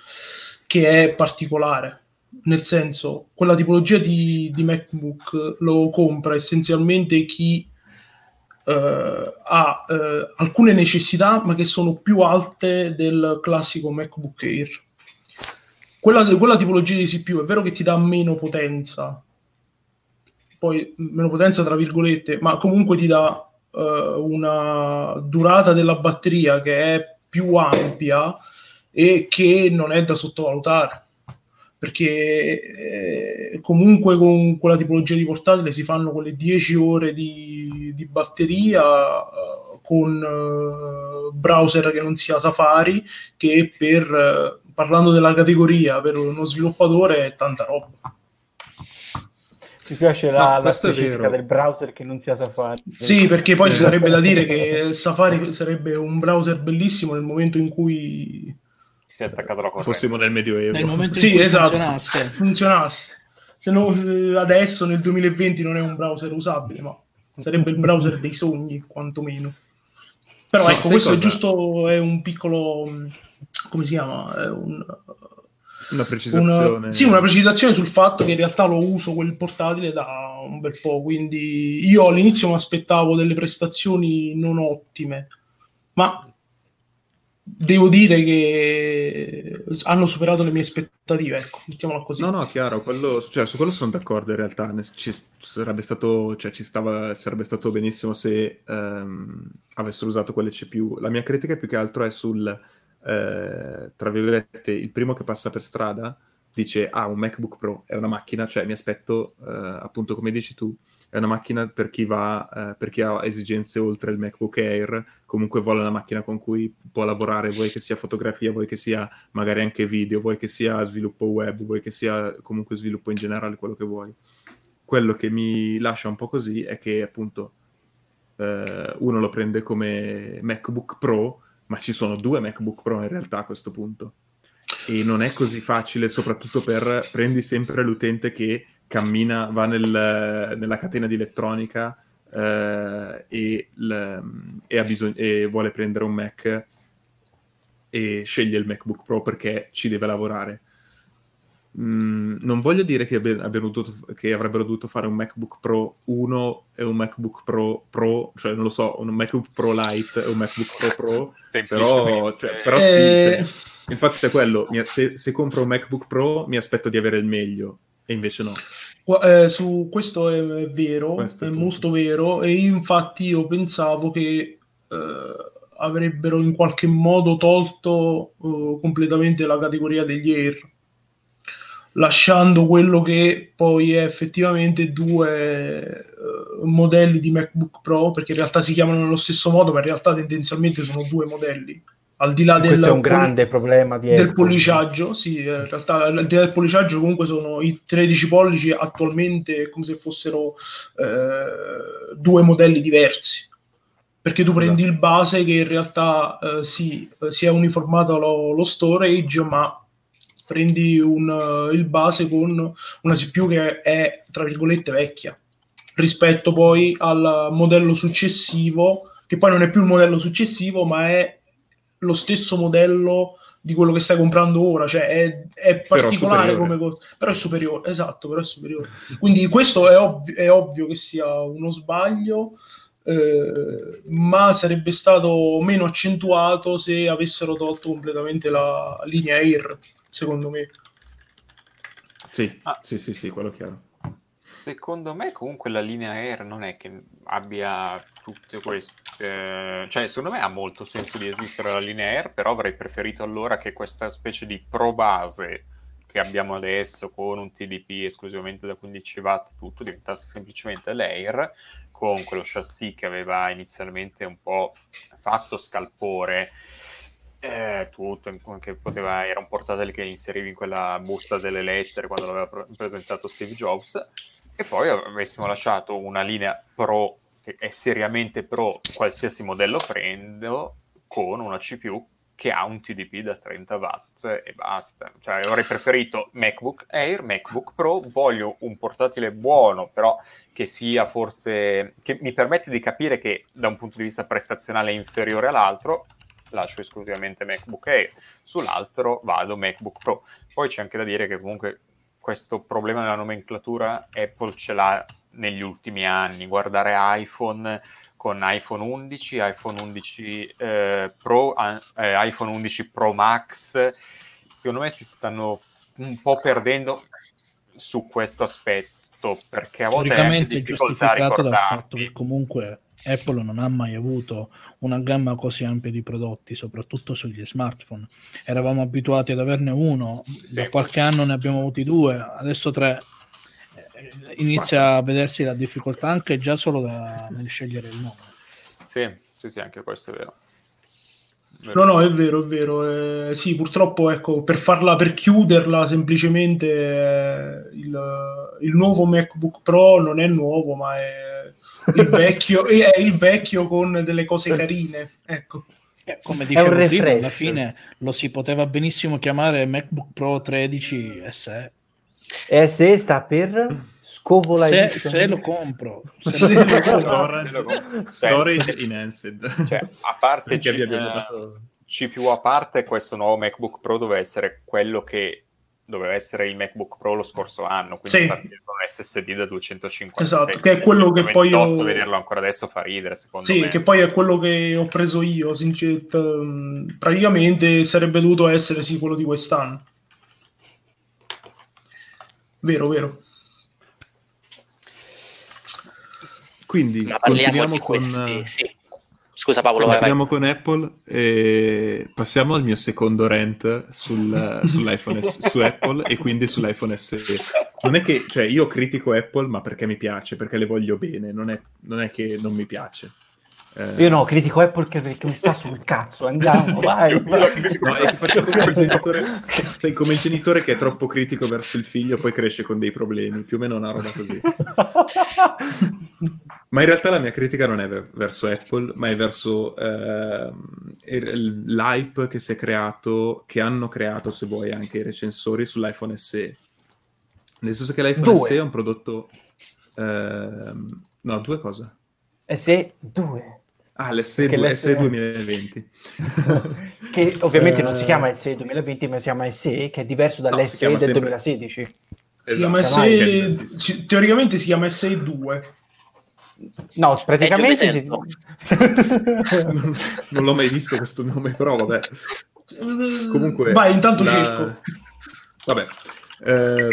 che è particolare. nel senso, quella tipologia di, di MacBook lo compra essenzialmente chi eh, ha eh, alcune necessità, ma che sono più alte del classico MacBook Air. Quella, quella tipologia di CPU è vero che ti dà meno potenza, poi meno potenza tra virgolette, ma comunque ti dà eh, una durata della batteria che è più ampia e che non è da sottovalutare perché eh, comunque con quella tipologia di portatile si fanno quelle 10 ore di, di batteria eh, con eh, browser che non sia Safari che per, eh, parlando della categoria, per uno sviluppatore è tanta roba.
Ci piace la, no, la specifica del browser che non sia Safari.
Sì, perché poi ci sarebbe da dire che Safari sarebbe un browser bellissimo nel momento in cui
si è attaccato la corrente.
Fossimo nel Medioevo.
Nel momento
sì,
in cui
esatto,
funzionasse.
funzionasse. Se no, eh, adesso nel 2020 non è un browser usabile, ma sarebbe il browser dei sogni, quantomeno. Però ecco, questo cosa? è giusto, è un piccolo, come si chiama? È un,
una precisazione.
Una, sì, una precisazione sul fatto che in realtà lo uso quel portatile da un bel po', quindi io all'inizio mi aspettavo delle prestazioni non ottime, ma devo dire che hanno superato le mie aspettative, ecco, mettiamola così.
No, no, chiaro, quello, cioè, su quello sono d'accordo in realtà, ci sarebbe stato, cioè, ci stava, sarebbe stato benissimo se um, avessero usato quelle CPU. La mia critica più che altro è sul, eh, tra virgolette, il primo che passa per strada dice, ah, un MacBook Pro è una macchina, cioè mi aspetto, eh, appunto come dici tu, è una macchina per chi va, eh, per chi ha esigenze oltre il MacBook Air, comunque vuole una macchina con cui può lavorare, vuoi che sia fotografia, vuoi che sia magari anche video, vuoi che sia sviluppo web, vuoi che sia comunque sviluppo in generale, quello che vuoi. Quello che mi lascia un po' così è che appunto eh, uno lo prende come MacBook Pro, ma ci sono due MacBook Pro in realtà a questo punto. E non è così facile, soprattutto per prendi sempre l'utente che cammina, va nel, nella catena di elettronica eh, e, l, e, bisog- e, vuole prendere un Mac e sceglie il MacBook Pro perché ci deve lavorare. Mm, non voglio dire che, abbi- dovuto, che, avrebbero dovuto fare un MacBook Pro 1 e un MacBook Pro Pro, cioè non lo so, un MacBook Pro Lite e un MacBook Pro Pro, però, cioè, però sì, cioè, eh. infatti è quello, se, se compro un MacBook Pro mi aspetto di avere il meglio, e invece no.
Eh, su questo è, è vero, questo è, è molto vero, e infatti io pensavo che eh, avrebbero in qualche modo tolto eh, completamente la categoria degli Air, lasciando quello che poi è effettivamente due eh, modelli di MacBook Pro, perché in realtà si chiamano nello stesso modo, ma in realtà tendenzialmente sono due modelli al di là
del, è un grande problema di
del polliciaggio, sì, eh, in realtà al di là del polliciaggio comunque sono i 13 pollici attualmente come se fossero eh, due modelli diversi. Perché tu prendi esatto. il base che in realtà eh, sì, eh, si è uniformato lo, lo storage, ma prendi un, uh, il base con una CPU che è, tra virgolette, vecchia rispetto poi al modello successivo, che poi non è più il modello successivo, ma è lo stesso modello di quello che stai comprando ora, cioè è, è particolare però come cosa, però è superiore, esatto, però è superiore. Quindi questo è, ovvio, è ovvio che sia uno sbaglio, eh, ma sarebbe stato meno accentuato se avessero tolto completamente la linea Air, secondo me.
Sì, ah. sì, sì, sì, quello chiaro.
Secondo me comunque la linea Air non è che abbia tutte queste... Cioè, secondo me ha molto senso di esistere la linea Air, però avrei preferito allora che questa specie di pro base che abbiamo adesso con un TDP esclusivamente da 15 watt tutto diventasse semplicemente l'Air con quello chassis che aveva inizialmente un po' fatto scalpore eh, tutto, che poteva, era un portatile che inserivi in quella busta delle lettere quando l'aveva presentato Steve Jobs e poi avessimo lasciato una linea pro che è seriamente pro qualsiasi modello prendo con una CPU che ha un TDP da 30 watt e basta. Cioè, avrei preferito MacBook Air, MacBook Pro, voglio un portatile buono, però che sia forse che mi permette di capire che da un punto di vista prestazionale è inferiore all'altro, lascio esclusivamente MacBook Air, sull'altro vado MacBook Pro. Poi c'è anche da dire che comunque questo problema della nomenclatura Apple ce l'ha negli ultimi anni. Guardare iPhone con iPhone 11, iPhone 11 eh, Pro, eh, iPhone 11 Pro Max, secondo me si stanno un po' perdendo su questo aspetto perché a volte è giustificato
dal fatto che comunque Apple non ha mai avuto una gamma così ampia di prodotti, soprattutto sugli smartphone. Eravamo abituati ad averne uno, sì. da qualche anno ne abbiamo avuti due, adesso tre. Eh, inizia a vedersi la difficoltà anche già solo da, nel scegliere il nome.
Sì, sì, sì, anche questo è vero.
No, no, è vero, è vero. Eh, sì, purtroppo, ecco, per farla, per chiuderla, semplicemente eh, il, il, nuovo MacBook Pro non è nuovo, ma è il vecchio, è il vecchio con delle cose carine, ecco.
Eh, come dicevo prima, alla fine lo si poteva benissimo chiamare MacBook Pro 13 SE.
SE sta per
scovola se, se lo compro, se se
lo compro. storage enhanced
cioè, a parte C, abbiamo dato... C più a parte questo nuovo MacBook Pro doveva essere quello che doveva essere il MacBook Pro lo scorso anno, quindi sì. partire con un SSD da 250
esatto, che è quello che 28, poi
io... vederlo ancora adesso fa ridere secondo
sì,
me.
che poi è quello che ho preso io sincer- praticamente sarebbe dovuto essere sì quello di quest'anno vero, vero
quindi Ma continuiamo con... Questi,
sì. Scusa Paolo,
Continuiamo con Apple e passiamo al mio secondo rant sul, sull'iPhone S, su Apple e quindi sull'iPhone SE. Non è che, cioè, io critico Apple, ma perché mi piace, perché le voglio bene, non è, non è che non mi piace.
Eh... Io no, critico Apple perché mi sta sul cazzo, andiamo, vai. vai. No,
che come il, genitore, sei come il genitore che è troppo critico verso il figlio, poi cresce con dei problemi, più o meno una roba così. ma in realtà la mia critica non è verso Apple, ma è verso eh, l'hype che si è creato, che hanno creato, se vuoi, anche i recensori sull'iPhone SE. Nel senso che l'iPhone SE è un prodotto... Eh, no, due cose.
SE 2.
Ah, l'SE, l'SE 2020.
che ovviamente non si eh. chiama SE 2020, ma si chiama SE, che è diverso dall'SE no, del sempre... 2016.
Esatto. Si chiama SE... Teoricamente si chiama SE 2.
No, praticamente si...
non, non, l'ho mai visto questo nome, però vabbè. Comunque...
Vai, intanto la... cerco.
Vabbè. Ehm,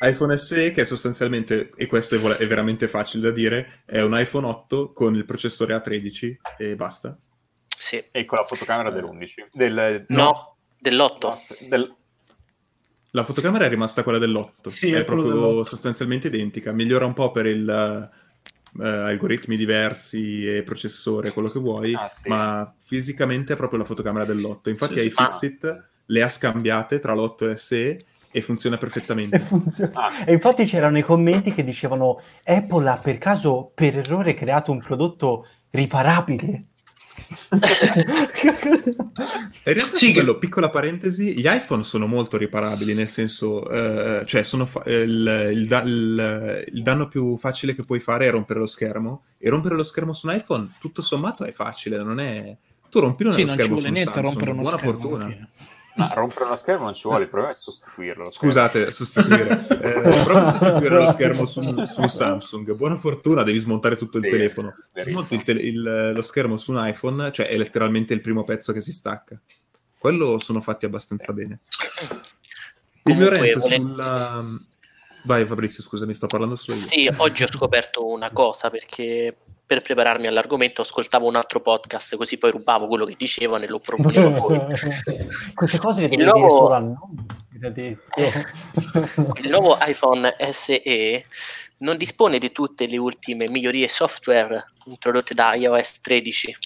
iPhone SE che è sostanzialmente, e questo è, è, veramente facile da dire, è un iPhone 8 con il processore A13 e basta.
Sì.
E con la fotocamera dell'11. Del,
no, no, dell'8. Del...
La fotocamera è rimasta quella dell'8, sì, è, è proprio dell'8. sostanzialmente identica, migliora un po' per il... Uh, algoritmi diversi e processore, quello che vuoi, ah, sì. ma fisicamente è proprio la fotocamera dell'8. Infatti sì, iFixit ah. le ha scambiate tra l'8 e SE e funziona perfettamente.
E, funziona. Ah. e, infatti c'erano i commenti che dicevano Apple ha per caso per errore creato un prodotto riparabile.
In realtà sì, quello, piccola parentesi, gli iPhone sono molto riparabili, nel senso, eh, cioè fa- il, il, da- il, il, danno più facile che puoi fare è rompere lo schermo, e rompere lo schermo su un iPhone, tutto sommato, è facile, non è... Tu rompi lo
sì,
schermo su
un
Samsung, buona
schermo,
fortuna.
Ma rompere uno schermo non ci vuole, il problema è sostituirlo.
Scusate, sostituire. Eh, prova a sostituire lo schermo su, su, Samsung. Buona fortuna, devi smontare tutto il sì, telefono. Se smonti il te- il, lo schermo su un iPhone, cioè è letteralmente il primo pezzo che si stacca. Quello sono fatti abbastanza bene. Il mio rent sulla... Vai Fabrizio, scusami, sto parlando solo io.
Sì, oggi ho scoperto una cosa perché per prepararmi all'argomento ascoltavo un altro podcast, così poi rubavo quello che dicevano e lo proponevo poi.
Queste cose le devi nuovo... dire solo a
nome. Il nuovo iPhone SE non dispone di tutte le ultime migliorie software introdotte da iOS 13.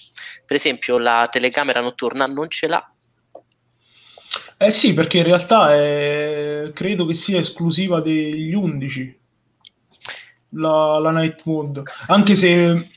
Per esempio, la telecamera notturna non ce l'ha.
Eh sì, perché in realtà è... credo che sia esclusiva degli 11 la, la Night Mode, anche se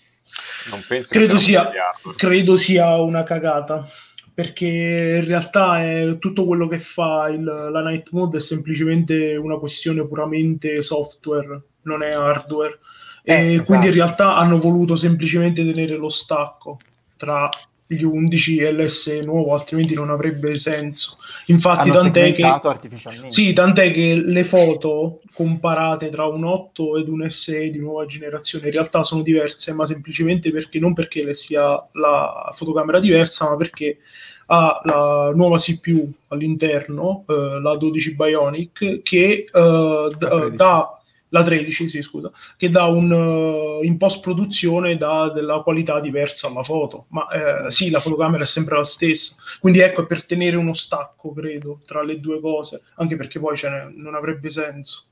credo sia, credo sia una cagata perché in realtà è tutto quello che fa il, la Night Mode è semplicemente una questione puramente software, non è hardware. Eh, e esatto. quindi in realtà hanno voluto semplicemente tenere lo stacco tra gli 11 LSE nuovo, altrimenti non avrebbe senso. Infatti,
Hanno
tant'è che, sì, tant'è che le foto comparate tra un 8 ed un SE di nuova generazione in realtà sono diverse, ma semplicemente perché non perché le sia la fotocamera diversa, ma perché ha la nuova CPU all'interno, eh, la 12 Bionic, che eh, d-
La 13.
dà la 13, sì, scusa, che dà un eh, in post produzione dà della qualità diversa alla foto, ma eh, sì, la fotocamera è sempre la stessa, quindi ecco è per tenere uno stacco, credo, tra le due cose, anche perché poi ne- non avrebbe senso.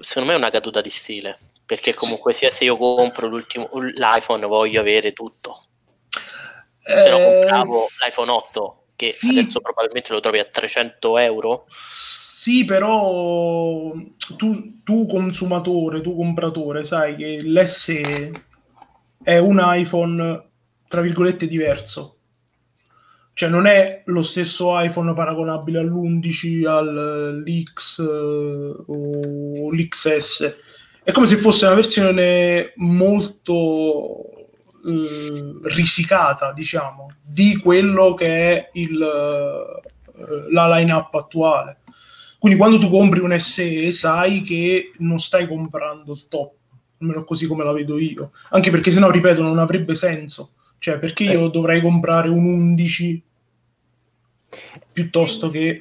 Secondo me è una caduta di stile, perché comunque sia se io compro l'ultimo, l'iPhone voglio avere tutto. Se no
Eh,
compravo l'iPhone 8, che
sì.
adesso probabilmente lo trovi a 300 euro.
Sì, però tu, tu consumatore, tu compratore, sai che l'SE è un iPhone, tra virgolette, diverso. Cioè non è lo stesso iPhone paragonabile all'11, all'X eh, o l'XS. È come se fosse una versione molto eh, risicata, diciamo, di quello che è il, eh, la line-up attuale. Quindi quando tu compri un SE sai che non stai comprando il top, almeno così come la vedo io. Anche perché sennò, ripeto, non avrebbe senso. Cioè, perché io dovrei comprare un 11 piuttosto che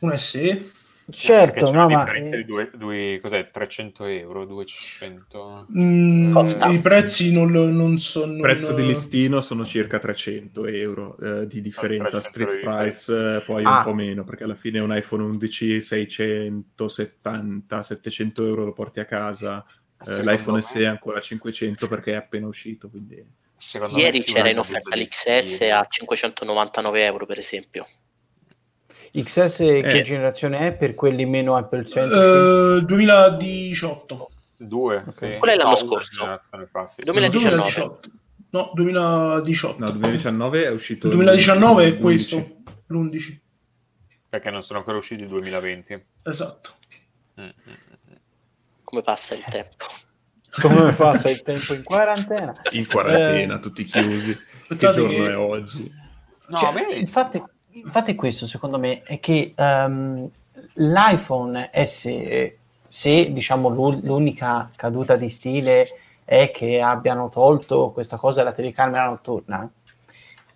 un SE?
Certo, no, ma
differenza
eh,
di due, due- cos'è, 300 euro, 200...
Mm,
Costa.
I prezzi non, non sono...
Il prezzo di listino sono circa 300 euro eh, di differenza
300
street
euro di
price, eh, poi
Ah.
un po' meno, perché alla fine un iPhone 11 670, 700 euro lo porti a casa, eh, l'iPhone
me-
SE è ancora 500 perché è appena uscito, quindi...
secondo
Ieri c'era in offerta
di
l'XS a 599 euro, per esempio.
XS che
Eh.
generazione è per quelli meno Apple centrici?
Eh, 2018.
Due, sì.
Quello è l'anno
No,
scorso.
una generazione fa, sì.
2019.
2018. No, 2018.
No, 2019 è uscito...
Il 2019 è
l'11.
questo, l'11.
Perché non sono ancora usciti il 2020.
Esatto.
Mm, mm, mm.
Come passa il tempo?
Come passa il tempo in quarantena?
In quarantena,
Eh,
tutti chiusi. che giorno
che-
è oggi?
No,
Cioè,
beh,
infatti, infatti questo secondo me è che ehm, l'iPhone SE, se diciamo l'u- l'unica caduta di stile è che abbiano tolto questa cosa della telecamera notturna,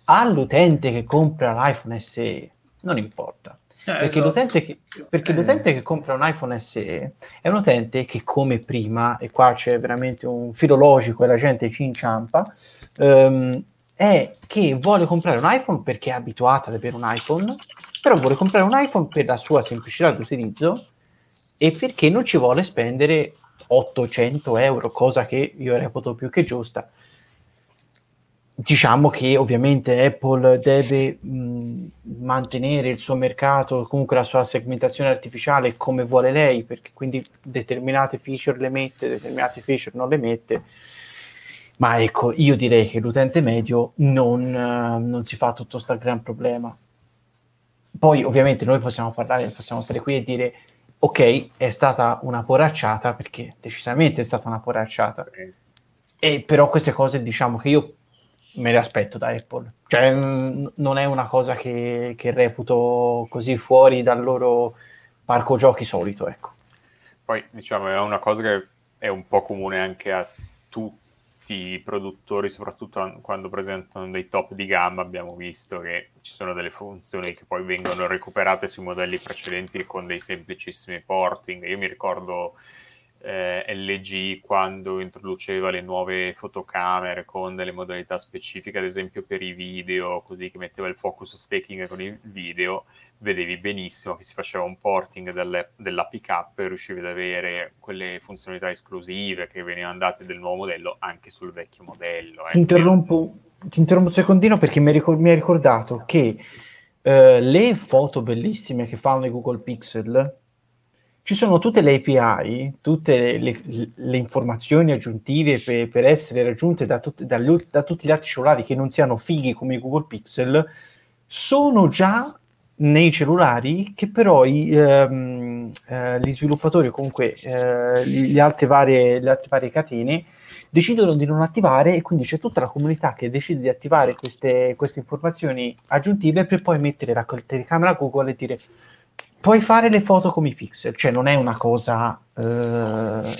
all'utente che compra l'iPhone SE non importa.
Eh,
Perché,
esatto.
l'utente che, perché
Eh.
l'utente che compra un iPhone SE è un utente che come prima, e qua c'è veramente un filo logico e la gente ci inciampa, ehm, è che vuole comprare un iPhone perché è abituata ad avere un iPhone, però vuole comprare un iPhone per la sua semplicità di utilizzo e perché non ci vuole spendere 800 euro, cosa che io reputo più che giusta. Diciamo che ovviamente Apple deve mh, mantenere il suo mercato, comunque la sua segmentazione artificiale come vuole lei, perché quindi determinate feature le mette, determinate feature non le mette. Ma ecco, io direi che l'utente medio non, eh, non si fa tutto sto gran problema. Poi ovviamente noi possiamo parlare, possiamo stare qui e dire ok, è stata una poracciata, perché decisamente è stata una poracciata. E però queste cose diciamo che io me le aspetto da Apple. Cioè, mh, non è una cosa che, che reputo così fuori dal loro parco giochi solito, ecco.
Poi diciamo è una cosa che è un po' comune anche a tutti i produttori, soprattutto an- quando presentano dei top di gamma, abbiamo visto che ci sono delle funzioni che poi vengono recuperate sui modelli precedenti con dei semplicissimi porting. Io mi ricordo eh, LG quando introduceva le nuove fotocamere con delle modalità specifiche, ad esempio per i video, così che metteva il focus stacking con i video, vedevi benissimo che si faceva un porting delle, dell'APK e riuscivi ad avere quelle funzionalità esclusive che venivano date del nuovo modello anche sul vecchio modello.
Ti
eh.
interrompo, ti interrompo un secondino perché mi, ricor- mi hai ricordato che eh, le foto bellissime che fanno i Google Pixel ci sono tutte le API, tutte le, le- le informazioni aggiuntive per, per essere raggiunte da, tut- ult- da tutti gli altri cellulari che non siano fighi come i Google Pixel, sono già nei cellulari che però i, ehm, eh, gli sviluppatori o comunque eh, le, altre varie, le altre varie catene decidono di non attivare e quindi c'è tutta la comunità che decide di attivare queste, queste informazioni aggiuntive per poi mettere la telecamera Google e dire puoi fare le foto come i pixel, cioè non è una cosa eh,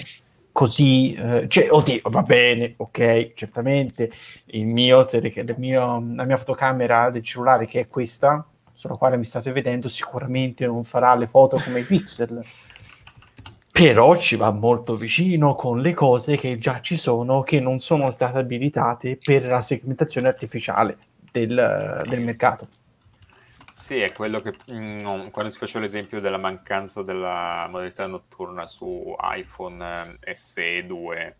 così, eh, cioè, oddio, va bene, ok, certamente il mio, il mio, la mia fotocamera del cellulare che è questa, sulla quale mi state vedendo, sicuramente non farà le foto come i pixel però ci va molto vicino con le cose che già ci sono che non sono state abilitate per la segmentazione artificiale del, del mercato.
Sì, è quello che mm, quando si faceva l'esempio della mancanza della modalità notturna su iPhone eh, SE 2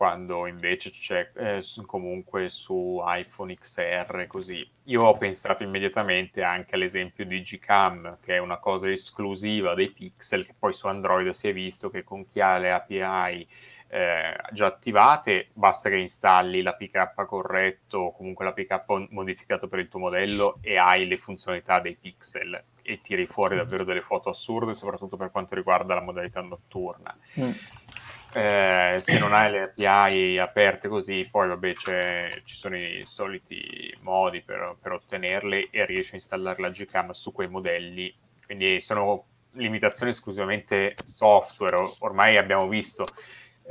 quando invece c'è eh, comunque su iPhone XR così. Io ho pensato immediatamente anche all'esempio di Gcam, che è una cosa esclusiva dei pixel, che poi su Android si è visto che con chi ha le API eh, già attivate, basta che installi l'APK corretto o comunque l'APK modificato per il tuo modello e hai le funzionalità dei pixel e tiri fuori davvero delle foto assurde, soprattutto per quanto riguarda la modalità notturna. Mm eh, se non hai le API aperte così, poi vabbè ci sono i soliti modi per, per, ottenerle e riesci a installare la Gcam su quei modelli. Quindi sono limitazioni esclusivamente software. Ormai abbiamo visto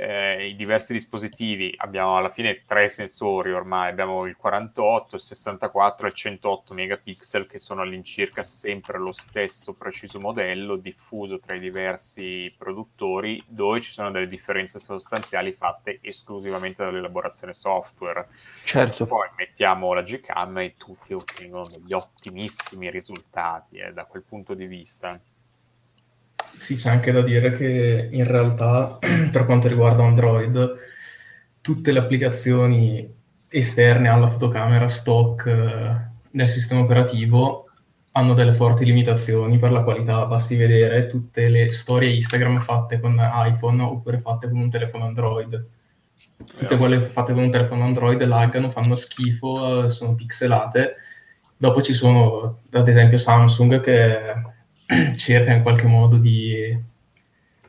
eh, i diversi dispositivi, abbiamo alla fine tre sensori ormai, abbiamo il 48, il 64 e il 108 megapixel che sono all'incirca sempre lo stesso preciso modello diffuso tra i diversi produttori dove ci sono delle differenze sostanziali fatte esclusivamente dall'elaborazione software.
Certo.
Poi mettiamo la Gcam e tutti ottengono degli ottimissimi risultati eh, da quel punto di vista.
Sì, c'è anche da dire che in realtà per quanto riguarda Android, tutte le applicazioni esterne alla fotocamera stock eh, nel sistema operativo hanno delle forti limitazioni per la qualità. Basti vedere tutte le storie Instagram fatte con iPhone oppure fatte con un telefono Android. Tutte quelle fatte con un telefono Android laggano, fanno schifo, eh, sono pixelate. Dopo ci sono, ad esempio, Samsung che cerca in qualche modo di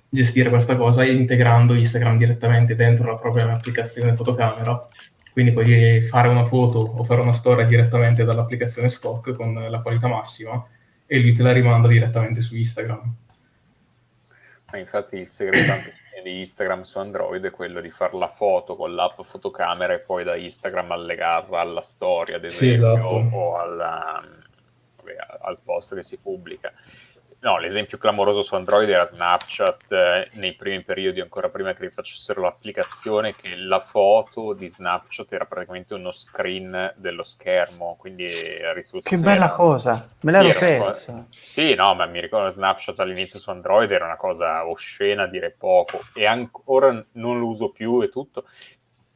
gestire questa cosa integrando Instagram direttamente dentro la propria applicazione fotocamera. Quindi puoi fare una foto o fare una storia direttamente dall'applicazione stock con la qualità massima e lui te la rimanda direttamente su Instagram.
Ma infatti il segreto di Instagram su Android è quello di fare la foto con l'app fotocamera e poi da Instagram allegarla alla storia, ad esempio, sì, esatto. o alla, vabbè, al post che si pubblica. No, l'esempio clamoroso su Android era Snapchat eh, nei primi periodi, ancora prima che rifacessero l'applicazione, che la foto di Snapchat era praticamente uno screen dello schermo, quindi
Che bella era... cosa, me l'ero sì, persa.
Cosa... Sì, no, ma mi ricordo Snapchat all'inizio su Android era una cosa oscena, a dire poco, e ancora non lo uso più e tutto,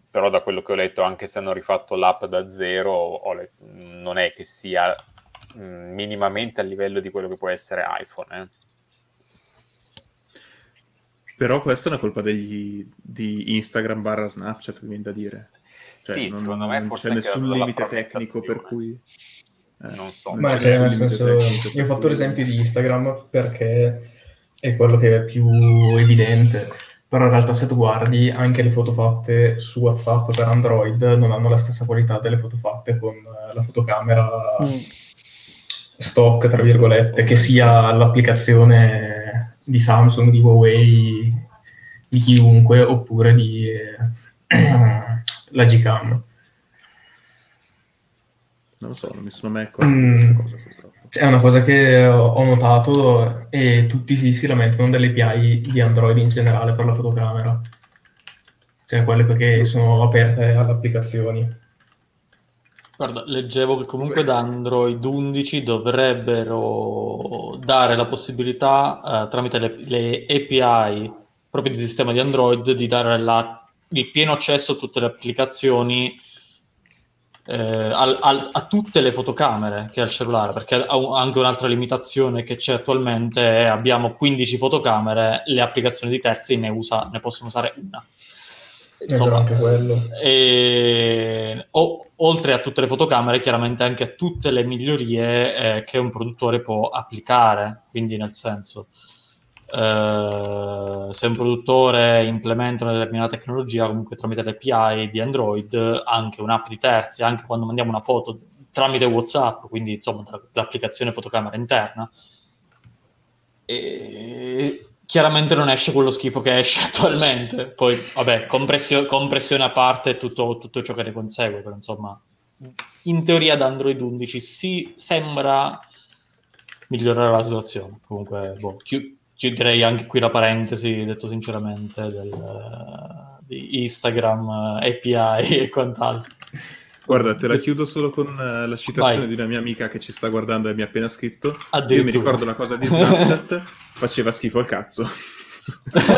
però da quello che ho letto, anche se hanno rifatto l'app da zero, let... non è che sia minimamente a livello di quello che può essere iPhone. Eh.
Però questa è una colpa degli, di Instagram barra Snapchat, mi viene da dire. Cioè,
sì,
non,
secondo me
non c'è nessun limite tecnico per cui...
Eh, non so. Ma cioè, nel senso, io ho fatto l'esempio di Instagram perché è quello che è più evidente. Però in realtà se tu guardi anche le foto fatte su WhatsApp per Android non hanno la stessa qualità delle foto fatte con la fotocamera mm stock, tra virgolette, che sia l'applicazione di Samsung, di Huawei, di chiunque, oppure di eh, la Gcam.
Non lo so, non mi sono mai accorto mm.
È una cosa che ho notato e tutti si, si lamentano delle API di Android in generale per la fotocamera. Cioè quelle perché sono aperte alle applicazioni.
Guarda, leggevo che comunque da Android 11 dovrebbero dare la possibilità, eh, tramite le, le, API proprio di sistema di Android, di dare la, il pieno accesso a tutte le applicazioni, eh, al, al, a tutte le fotocamere che ha il cellulare, perché anche un'altra limitazione che c'è attualmente è abbiamo 15 fotocamere, le applicazioni di terzi ne, usa, ne possono usare una.
Insomma, anche quello.
E, o, oltre a tutte le fotocamere, chiaramente anche a tutte le migliorie eh, che un produttore può applicare, quindi nel senso eh, se un produttore implementa una determinata tecnologia, comunque tramite l'API di Android, anche un'app di terzi, anche quando mandiamo una foto tramite WhatsApp, quindi insomma tra l'applicazione fotocamera interna, e chiaramente non esce quello schifo che esce attualmente. Poi, vabbè, compressio- compressione a parte tutto, tutto ciò che ne consegue, però insomma, in teoria da Android 11 si sembra migliorare la situazione. Comunque, boh, chi- chiuderei anche qui la parentesi, detto sinceramente, del, di Instagram, API e quant'altro.
Guarda, te la chiudo solo con uh, la citazione
Vai.
di una mia amica che ci sta guardando e mi ha appena scritto. Io mi ricordo una cosa di Snapchat, faceva schifo al cazzo.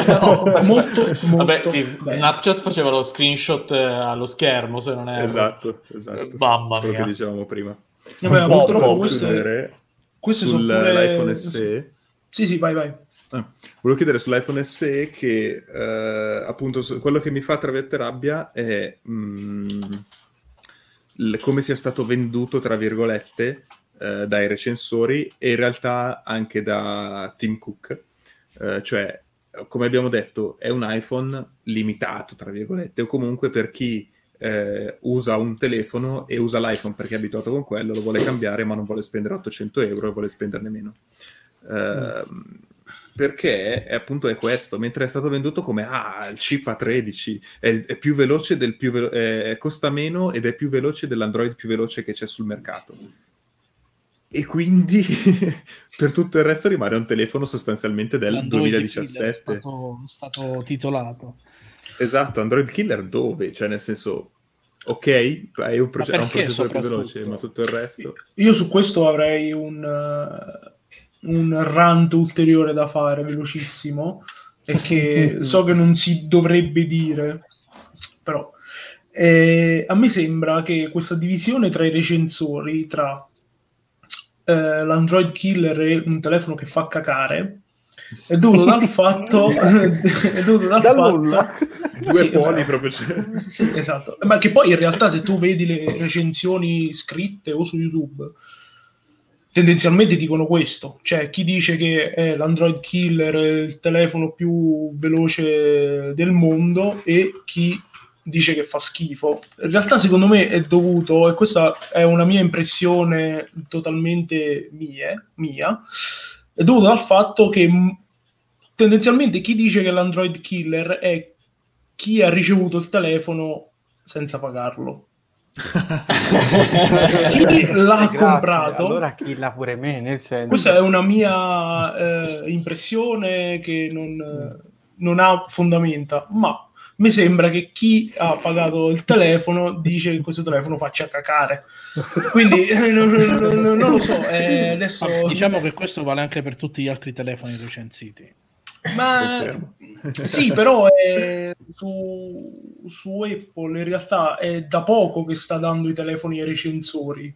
No, molto, molto
Vabbè, sì. Snapchat faceva lo screenshot eh, allo schermo, se non è...
esatto, esatto.
Mamma
Quello
mia.
che dicevamo prima.
Vabbè,
Un po', po'
Chiudere
queste sono pure-
sull'iPhone SE.
Sì, sì, vai, vai.
Ah, volevo chiedere sull'iPhone SE che eh, appunto quello che mi fa tra virgolette rabbia è mm, l- come sia stato venduto tra virgolette eh, dai recensori e in realtà anche da Tim Cook, Eh, cioè come abbiamo detto è un iPhone limitato tra virgolette o comunque per chi eh, usa un telefono e usa l'iPhone perché è abituato con quello, lo vuole cambiare ma non vuole spendere 800 euro e vuole spenderne meno. Ehm, perché è, appunto è questo, mentre è stato venduto come ah, il chip A13 è, è più veloce del più velo- eh, costa meno ed è più veloce dell'Android più veloce che c'è sul mercato. E quindi per tutto il resto rimane un telefono sostanzialmente del
L'Android Killer è
2017.
stato, stato titolato.
Esatto, Android Killer dove? Cioè nel senso, ok, hai un, proce- un processore più veloce, ma tutto il resto...
Io su questo avrei un, eh, un rant ulteriore da fare, velocissimo, e che so che non si dovrebbe dire, però eh, a me sembra che questa divisione tra i recensori, tra eh, l'Android Killer e un telefono che fa cacare, è dovuto dal fatto... è dovuto dal
Da
fatto
nulla.
Due
Sì,
poli
ma-
proprio... c'è.
sì, esatto. Ma che poi in realtà se tu vedi le recensioni scritte o su YouTube, tendenzialmente dicono questo. Cioè, chi dice che è l'Android Killer è il telefono più veloce del mondo e chi dice che fa schifo. In realtà secondo me è dovuto, e questa è una mia impressione totalmente mie, mia, è dovuto dal fatto che mh, tendenzialmente chi dice che l'Android Killer è chi ha ricevuto il telefono senza pagarlo. Chi l'ha
Grazie,
comprato
Allora killa pure me, nel senso.
questa è una mia eh, impressione che non, non ha fondamenta, ma mi sembra che chi ha pagato il telefono dice che questo telefono faccia cacare. Quindi non, non- non lo so. eh, adesso,
diciamo che questo vale anche per tutti gli altri telefoni recensiti.
Ma sì, però è su, su Apple in realtà è da poco che sta dando i telefoni ai recensori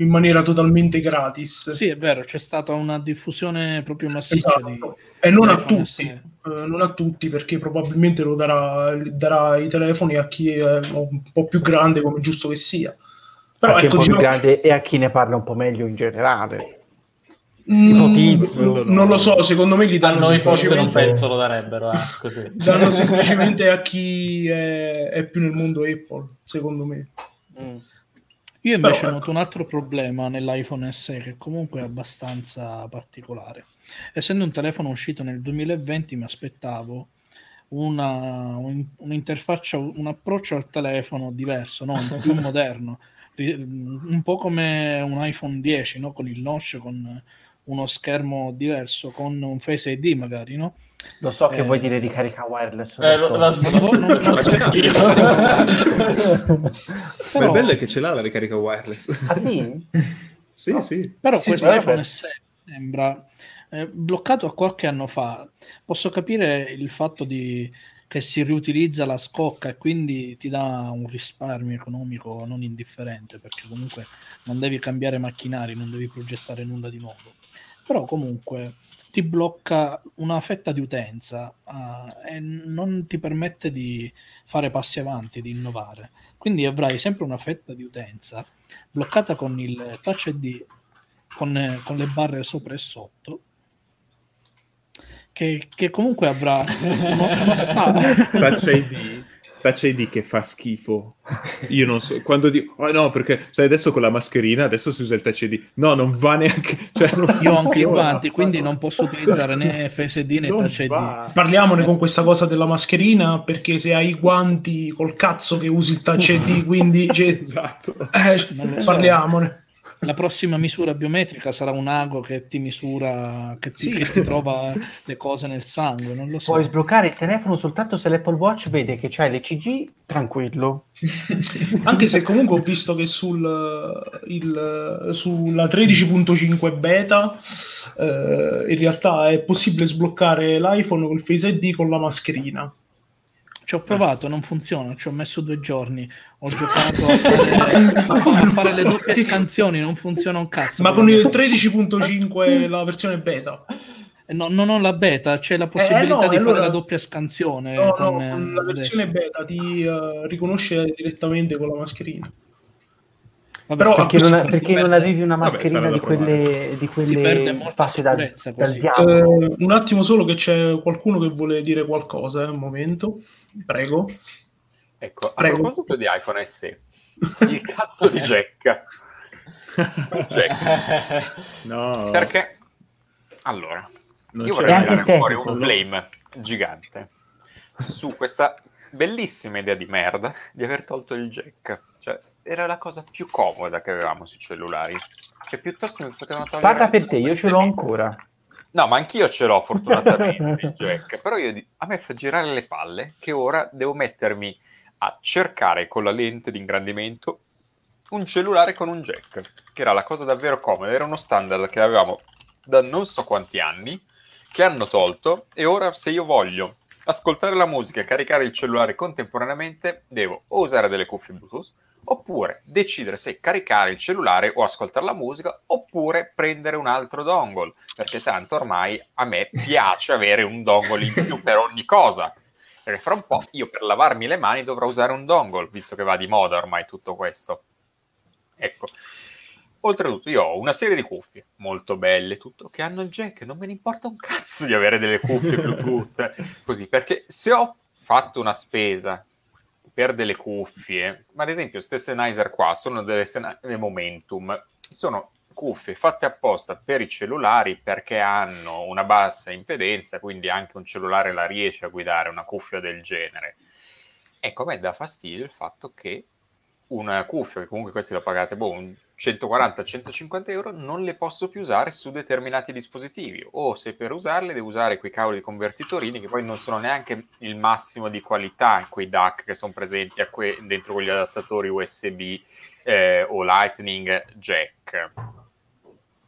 in maniera totalmente gratis.
Sì, è vero, c'è stata una diffusione proprio massiccia di...
Esatto. E non a tutti, eh, non a tutti perché probabilmente lo darà, darà i telefoni a chi è un po' più grande come è giusto che sia. Però ecco,
un po' più
diciamo-
grande e a chi ne parla un po' meglio in generale.
Mm,
ipotizzo.
non lo so, secondo me li
A
danno
noi forse non
semplicemente-
penso lo darebbero, eh, così.
danno semplicemente a chi è, è più nel mondo Apple, secondo me.
Io invece
Però,
noto un altro problema nell'iPhone SE che comunque è abbastanza particolare. Essendo un telefono uscito nel 2020 mi aspettavo una, un- un'interfaccia, un approccio al telefono diverso, no? più moderno, un po' come un iPhone 10, no? con il notch, con uno schermo diverso, con un Face ID magari, no?
Lo so che
Eh.
vuoi dire ricarica wireless.
Eh,
lo
lo-
so.
lo- lo-
non-
anch'io.
Ma
Però-
il bello è che ce l'ha la ricarica wireless.
ah sì?
sì,
No.
sì.
Però
Sì,
questo iPhone SE sembra eh, bloccato a qualche anno fa. Posso capire il fatto di, che si riutilizza la scocca e quindi ti dà un risparmio economico non indifferente, perché comunque non devi cambiare macchinari, non devi progettare nulla di nuovo. Però comunque ti blocca una fetta di utenza eh, e non ti permette di fare passi avanti, di innovare. Quindi avrai sempre una fetta di utenza bloccata con il touch ID con, con le barre sopra e sotto che, che comunque avrà uno stato.
Touch ID, ID che fa schifo. Io non so, quando dico, oh no, perché sai adesso con la mascherina, adesso si usa il ID. No, non va neanche... Cioè, non
Io ho anche i guanti, quindi non posso utilizzare né FSD né
Non va.
Parliamone con questa cosa della mascherina perché se hai i guanti col cazzo che usi il ID, quindi cioè,
Esatto.
eh,
so.
parliamone.
La prossima misura biometrica sarà un ago che ti misura, che ti,
Sì.
che ti trova le cose nel sangue, non lo so.
Puoi sbloccare il telefono soltanto se l'Apple Watch vede che c'hai l'ECG, tranquillo.
Anche se comunque ho visto che sul, il- sulla 13.5 beta eh, in realtà è possibile sbloccare l'iPhone col Face ID con la mascherina.
Ci ho provato, non funziona, ci ho messo due giorni, ho giocato a fare, a le doppie scansioni, non funziona un cazzo.
Ma con il 13.5 la versione beta.
No, non ho la beta, c'è la possibilità
no,
di
allora-
fare la doppia scansione.
No, no,
con, eh,
con la versione
adesso.
beta ti eh, riconosce direttamente con la mascherina.
Vabbè,
però-
Perché non, perché non avevi una
Vabbè,
mascherina
da
di quelle, di quelle fatte da, dal diavolo.
Eh, un attimo solo che c'è qualcuno che vuole dire qualcosa, eh, un momento. Prego.
Ecco, a
Prego.
proposito di iPhone SE, il cazzo di Jack. Jack.
No,
Perché? Allora,
non
io vorrei
anche
tirare fuori un blame gigante su questa bellissima idea di merda di aver tolto il jack. Era la cosa più comoda che avevamo sui cellulari. Cioè, piuttosto mi potevano togliere...
Parla per te, io ce l'ho ancora.
No, ma anch'io ce l'ho fortunatamente jack, però io a me fa girare le palle che ora devo mettermi a cercare con la lente di ingrandimento un cellulare con un jack, che era la cosa davvero comoda, era uno standard che avevamo da non so quanti anni, che hanno tolto e ora se io voglio ascoltare la musica e caricare il cellulare contemporaneamente devo o usare delle cuffie Bluetooth oppure decidere se caricare il cellulare o ascoltare la musica oppure prendere un altro dongle perché tanto ormai a me piace avere un dongle in più per ogni cosa. Perché fra un po' io per lavarmi le mani dovrò usare un dongle visto che va di moda ormai tutto questo. Ecco. Oltretutto io ho una serie di cuffie molto belle tutto che hanno il jack non me ne importa un cazzo di avere delle cuffie bluetooth. Così perché se ho fatto una spesa per delle cuffie, ma ad esempio queste Sennheiser qua sono delle, Sennhe- delle Momentum, sono cuffie fatte apposta per i cellulari perché hanno una bassa impedenza, quindi anche un cellulare la riesce a guidare una cuffia del genere. Ecco, a me dà fastidio il fatto che una cuffia, che comunque queste le ho pagate boh, un 140-150 euro, non le posso più usare su determinati dispositivi. O se per usarle devo usare quei cavoli di convertitorini che poi non sono neanche il massimo di qualità, quei DAC che sono presenti que- dentro quegli adattatori USB eh, o Lightning Jack.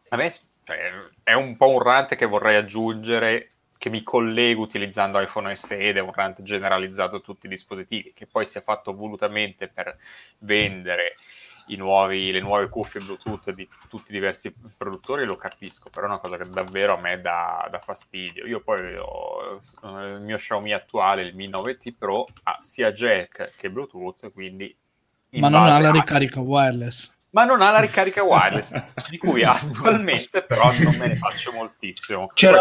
A me cioè, è un po' un rant che vorrei aggiungere che mi collego utilizzando iPhone SE ed è un rant generalizzato a tutti i dispositivi, che poi sia fatto volutamente per vendere i nuovi, le nuove cuffie Bluetooth di tutti i diversi produttori, lo capisco, però è una cosa che davvero a me dà, dà fastidio. Io poi ho eh, il mio Xiaomi attuale, il Mi 9T Pro, ha sia jack che Bluetooth, quindi... in
Ma non ha la ricarica wireless.
Ma non ha la ricarica wireless, di cui attualmente però non me ne faccio moltissimo.
C'era-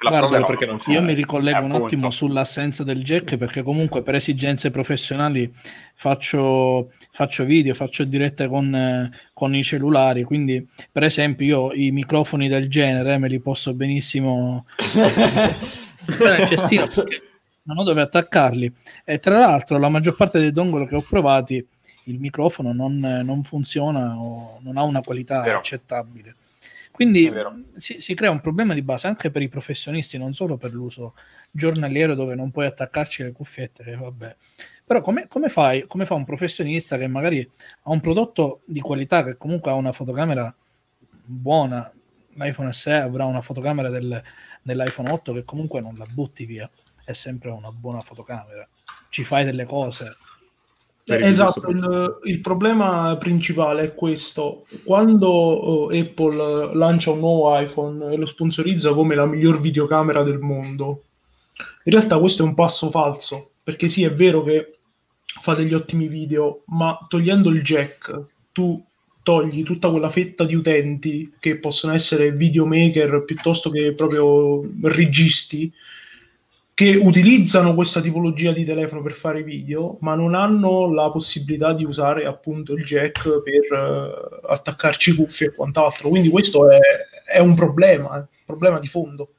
Guarda,
perché non.
Io mi ricollego
Eh,
un
appunto.
attimo sull'assenza del jack perché comunque per esigenze professionali faccio, faccio video, faccio dirette con, eh, con i cellulari, quindi per esempio io i microfoni del genere me li posso benissimo nel cestino non ho dove attaccarli e tra l'altro la maggior parte dei dongle che ho provati il microfono non, non funziona o non ha una qualità
Vero.
accettabile. Quindi si, si crea un problema di base anche per i professionisti, non solo per l'uso giornaliero dove non puoi attaccarci le cuffiette, che vabbè. Però come, come fai, come fa un professionista che magari ha un prodotto di qualità, che comunque ha una fotocamera buona, l'iPhone SE avrà una fotocamera del- dell'iPhone 8 che comunque non la butti via, è sempre una buona fotocamera, ci fai delle cose.
Eh, esatto, il, il problema principale è questo. Quando eh, Apple lancia un nuovo iPhone e lo sponsorizza come la miglior videocamera del mondo, in realtà questo è un passo falso, perché sì, è vero che fa degli ottimi video, ma togliendo il jack tu togli tutta quella fetta di utenti che possono essere videomaker piuttosto che proprio registi che utilizzano questa tipologia di telefono per fare video, ma non hanno la possibilità di usare appunto il jack per uh, attaccarci cuffie e quant'altro. Quindi questo è, è un problema, un problema di fondo.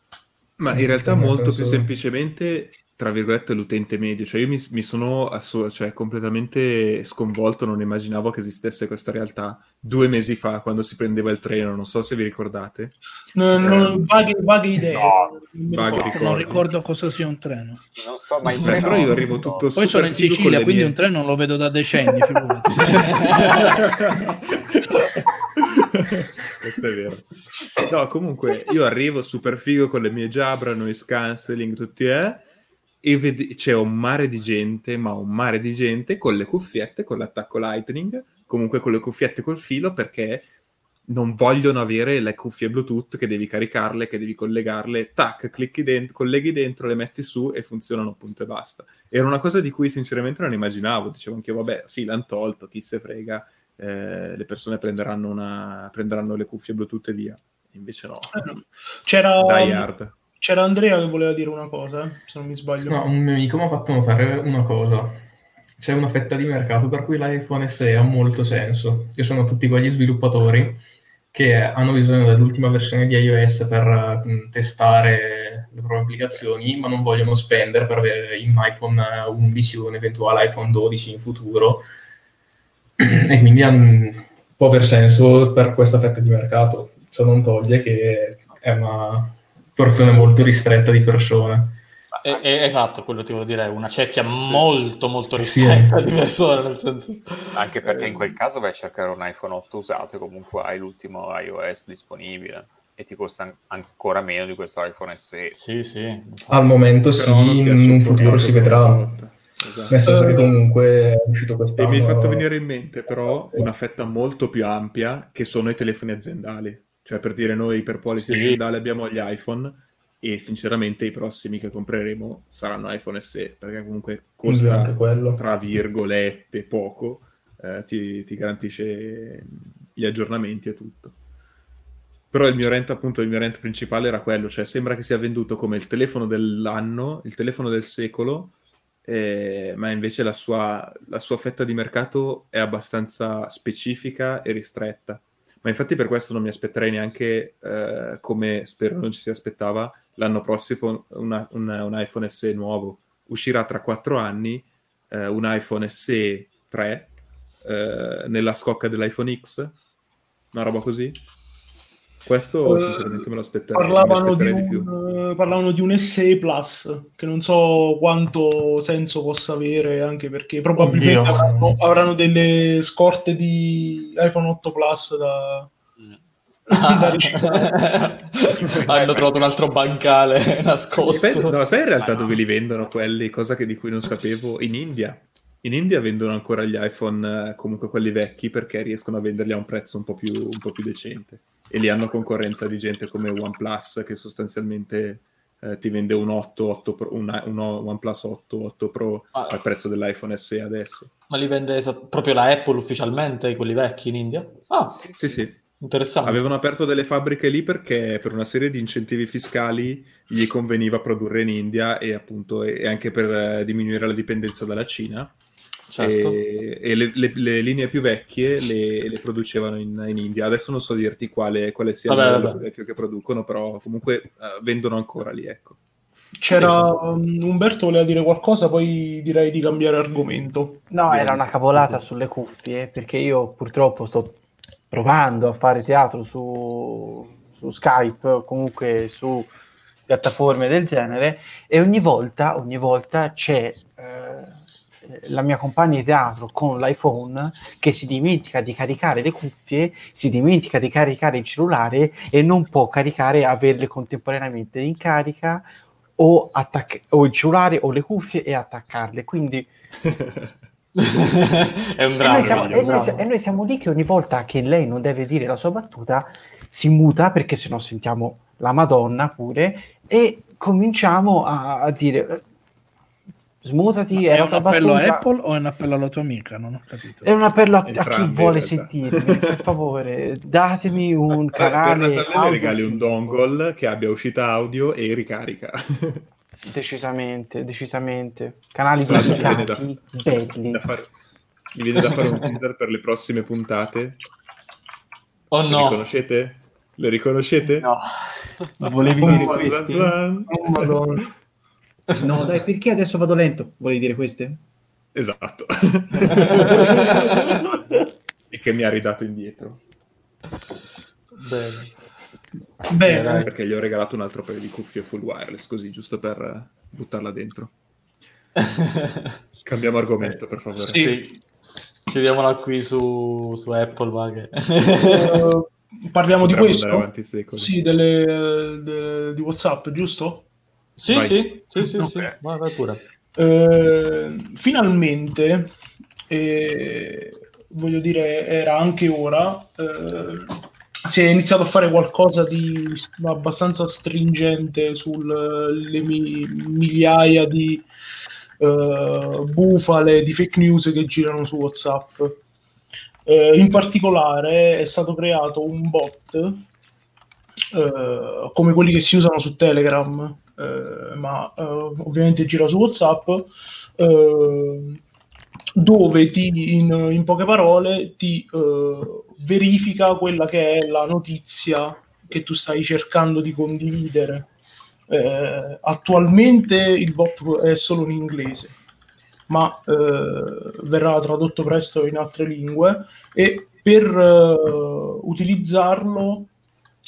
Ma in realtà molto più semplicemente tra virgolette, l'utente medio. Cioè, io mi, mi sono assu- cioè, completamente sconvolto, non immaginavo che esistesse questa realtà due mesi fa, quando si prendeva il treno. Non so se vi ricordate.
No, no, eh, vaghe, vaghe idee.
No, vaghe non ricordo cosa sia un treno.
Non so, ma il
treno... Però io arrivo tutto
Poi sono in Sicilia, quindi mie... un treno non lo vedo da decenni,
Questo è vero. No, comunque, io arrivo super figo con le mie Jabra, noise cancelling, tutti eh e ved- c'è un mare di gente, ma un mare di gente con le cuffiette, con l'attacco Lightning, comunque con le cuffiette col filo perché non vogliono avere le cuffie Bluetooth che devi caricarle, che devi collegarle, tac, clicchi dentro, colleghi dentro, le metti su e funzionano punto e basta. Era una cosa di cui sinceramente non immaginavo, dicevo anche vabbè, sì, l'hanno tolto, chi se frega, eh, le persone prenderanno, una, prenderanno le cuffie Bluetooth e via. Invece no.
C'era...
Die hard
c'era Andrea che voleva dire una cosa, se non mi sbaglio.
No, un mio amico mi ha fatto notare una cosa. C'è una fetta di mercato per cui l'iPhone SE ha molto senso. Io sono tutti quegli sviluppatori che hanno bisogno dell'ultima versione di iOS per mh, testare le proprie applicazioni, ma non vogliono spendere per avere un iPhone 11 o un eventuale iPhone 12 in futuro. e quindi um, può aver senso per questa fetta di mercato. Ciò non toglie che è una porzione molto ristretta di persone.
È, è, esatto, quello ti volevo dire, una cerchia sì. molto molto ristretta sì. di persone, nel senso...
Anche perché in quel caso vai a cercare un iPhone 8 usato e comunque hai l'ultimo iOS disponibile e ti costa ancora meno di questo iPhone SE.
Sì, sì.
Al momento sì, in un futuro si vedrà. Esatto. Nel senso che comunque è uscito quest'anno...
E mi hai fatto venire in mente però una fetta molto più ampia che sono i telefoni aziendali. Cioè, per dire, noi per policy sì. aziendale abbiamo gli iPhone e sinceramente i prossimi che compreremo saranno iPhone SE, perché comunque costa, tra virgolette, poco, eh, ti, ti, garantisce gli aggiornamenti e tutto. Però il mio rent, appunto, il mio rent principale era quello, cioè sembra che sia venduto come il telefono dell'anno, il telefono del secolo, eh, ma invece la sua, la sua fetta di mercato è abbastanza specifica e ristretta ma infatti per questo non mi aspetterei neanche, eh, come spero non ci si aspettava, l'anno prossimo una, una, un iPhone SE nuovo. Uscirà tra quattro anni eh, un iPhone SE 3 eh, nella scocca dell'iPhone X, una roba così. Questo uh, sinceramente me lo aspetterei,
parlavano,
di,
un,
di più.
Parlavano di un SE Plus, che non so quanto senso possa avere, anche perché probabilmente avranno, avranno, delle scorte di iPhone 8 Plus da...
Ah. Hanno trovato un altro bancale nascosto.
Sai, no, sai in realtà dove li vendono quelli, cosa che, di cui non sapevo? In India. In India vendono ancora gli iPhone, eh, comunque quelli vecchi, perché riescono a venderli a un prezzo un po' più, un po più decente. E lì hanno concorrenza di gente come OnePlus, che sostanzialmente eh, ti vende un 8, 8 Pro, un, un OnePlus 8, 8 Pro ah. al prezzo dell'iPhone SE adesso.
Ma li vende esat- proprio la Apple ufficialmente, quelli vecchi in India?
Ah, sì, sì. sì.
Interessante.
Avevano aperto delle fabbriche lì perché per una serie di incentivi fiscali gli conveniva produrre in India e appunto e anche per eh, diminuire la dipendenza dalla Cina certo. e, e le, le, le, linee più vecchie le, le producevano in, in, India. Adesso non so dirti quale, quale sia vabbè, il modello più vecchio che producono, però comunque uh, vendono ancora lì, ecco.
C'era um, Umberto voleva dire qualcosa, poi direi di cambiare argomento.
No, era una cavolata sulle cuffie, perché io purtroppo sto provando a fare teatro su, su Skype, comunque su piattaforme del genere, e ogni volta, ogni volta c'è eh, la mia compagna di teatro con l'iPhone che si dimentica di caricare le cuffie, si dimentica di caricare il cellulare e non può caricare averle contemporaneamente in carica o, attac- o il cellulare o le cuffie e attaccarle. Quindi
è un dramma.
E noi, siamo, e, noi, e noi, siamo, lì che ogni volta che lei non deve dire la sua battuta si muta perché sennò sentiamo la Madonna pure e cominciamo a, a dire Smutati,
È
era
un appello a
battuta.
Apple o è un appello alla tua amica? Non ho capito.
È un appello a, a chi vuole sentirmi, per favore, datemi un
Per, per
canale.
Natale le
audio
regali un dongle che abbia uscita audio e ricarica.
Decisamente, decisamente. Canali dedicati, belli.
da fare- mi viene da fare un teaser per le prossime puntate.
Oh
Le
no,
riconoscete? Le riconoscete?
No.
Volevi dire questi?
Oh, Madonna.
No, dai, perché adesso vado lento? Volevi dire queste?
Esatto. e che mi ha ridato indietro.
bene.
Bene.
Perché gli ho regalato un altro paio di cuffie full wireless, così, giusto per eh, buttarla dentro. Cambiamo argomento, per favore.
Sì. Chiediamola qui su, su Apple, va che...
eh, parliamo di
Potremmo
questo?
andare avanti secoli.
Sì, delle, de- di WhatsApp, giusto?
Sì,
Vai.
sì, sì, sì, sì,
Ok.
vai, vai pure.
Eh, finalmente, eh, voglio dire, era anche ora, eh, si è iniziato a fare qualcosa di abbastanza stringente sulle migliaia di eh, bufale, di fake news che girano su WhatsApp. Eh, in particolare è stato creato un bot eh, come quelli che si usano su Telegram, eh, ma eh, ovviamente gira su WhatsApp, eh, dove ti, in, in poche parole ti eh, verifica quella che è la notizia che tu stai cercando di condividere. Attualmente il bot è solo in inglese, ma verrà tradotto presto in altre lingue e per utilizzarlo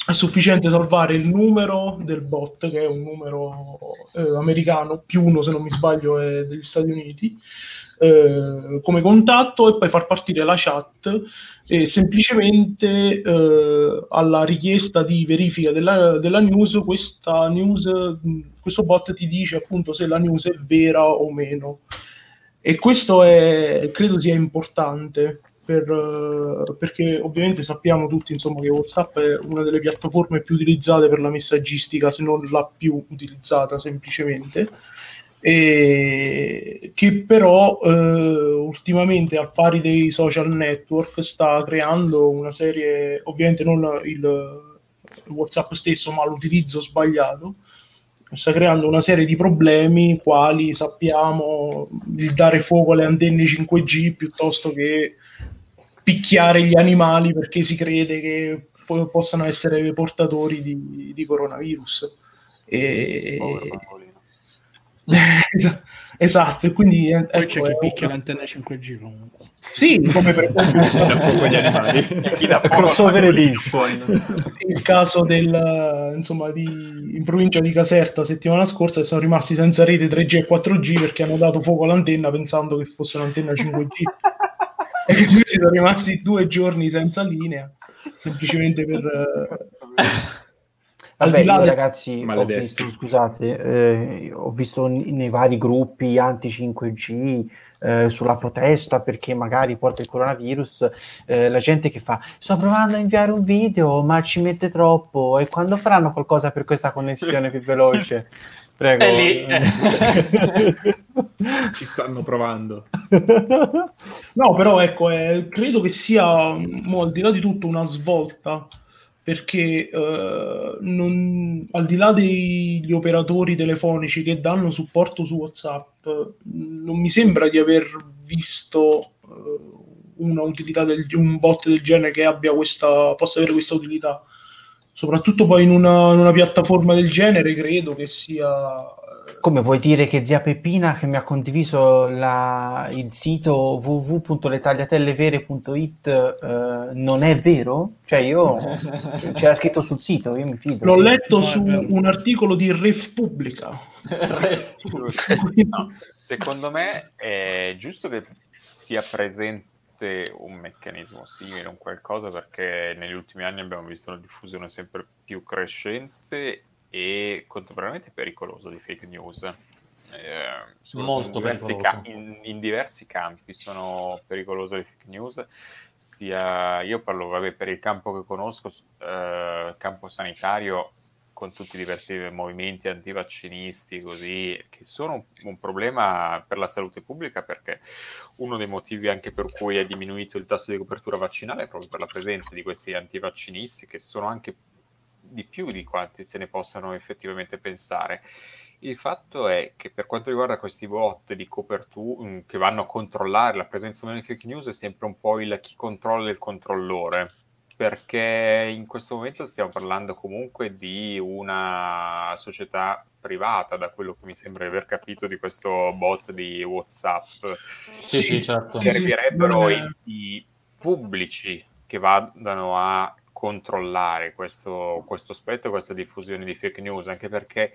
è sufficiente salvare il numero del bot, che è un numero eh, americano, più uno se non mi sbaglio è degli Stati Uniti, eh, come contatto e poi far partire la chat e semplicemente eh, alla richiesta di verifica della, della news, news, questo bot ti dice appunto se la news è vera o meno. E questo è, credo sia importante per, eh, perché ovviamente sappiamo tutti insomma, che WhatsApp è una delle piattaforme più utilizzate per la messaggistica, se non la più utilizzata semplicemente, e che però eh, ultimamente al pari dei social network sta creando una serie, ovviamente non il WhatsApp stesso, ma l'utilizzo sbagliato, sta creando una serie di problemi quali sappiamo il dare fuoco alle antenne 5G piuttosto che picchiare gli animali perché si crede che po- possano essere portatori di, di coronavirus. E... Esatto, e quindi
Poi
ecco,
c'è chi picchia l'antenna 5G comunque.
Sì, come per
fuoco agli animali.
Crossover
il caso del insomma di in provincia di Caserta settimana scorsa sono rimasti senza rete 3G e 4G perché hanno dato fuoco all'antenna pensando che fosse un'antenna 5G e quindi sono rimasti due giorni senza linea semplicemente per eh, al
Vabbè,
di là
io
del-
ragazzi ho visto, scusate, eh, ho visto nei vari gruppi anti 5G eh, sulla protesta perché magari porta il coronavirus, eh, la gente che fa sto provando a inviare un video ma ci mette troppo e quando faranno qualcosa per questa connessione più veloce? Prego.
È lì.
Ci stanno provando.
No, però ecco, eh, credo che sia, mo, al di là di tutto, una svolta, perché eh, non- al di là degli operatori telefonici che danno supporto su WhatsApp, non mi sembra di aver visto eh, una utilità del, un bot del genere che abbia questa, possa avere questa utilità. Soprattutto poi in una, in una piattaforma del genere, credo che sia
Come vuoi dire che zia Peppina che mi ha condiviso la- il sito www.letagliatellevere.it eh, non è vero? Cioè io c'era scritto sul sito, io mi fido.
L'ho letto
No,
su un articolo di Repubblica.
No, secondo me è giusto che sia presente un meccanismo simile, un qualcosa, perché negli ultimi anni abbiamo visto una diffusione sempre più crescente e contemporaneamente pericolosa di fake news. Eh,
Molto
in diversi, ca- in, in diversi campi sono pericolose le fake news. Sia, io parlo vabbè, per il campo che conosco, eh, campo sanitario, con tutti i diversi movimenti antivaccinisti, così, che sono un problema per la salute pubblica perché uno dei motivi anche per cui è diminuito il tasso di copertura vaccinale è proprio per la presenza di questi antivaccinisti che sono anche di più di quanti se ne possano effettivamente pensare. Il fatto è che per quanto riguarda questi bot di copertura mm, che vanno a controllare la presenza di fake news è sempre un po' il chi controlla il controllore perché in questo momento stiamo parlando comunque di una società privata, da quello che mi sembra di aver capito di questo bot di WhatsApp.
Sì, sì, certo.
Servirebbero sì, sì, i pubblici che vadano a controllare questo, questo aspetto, questa diffusione di fake news, anche perché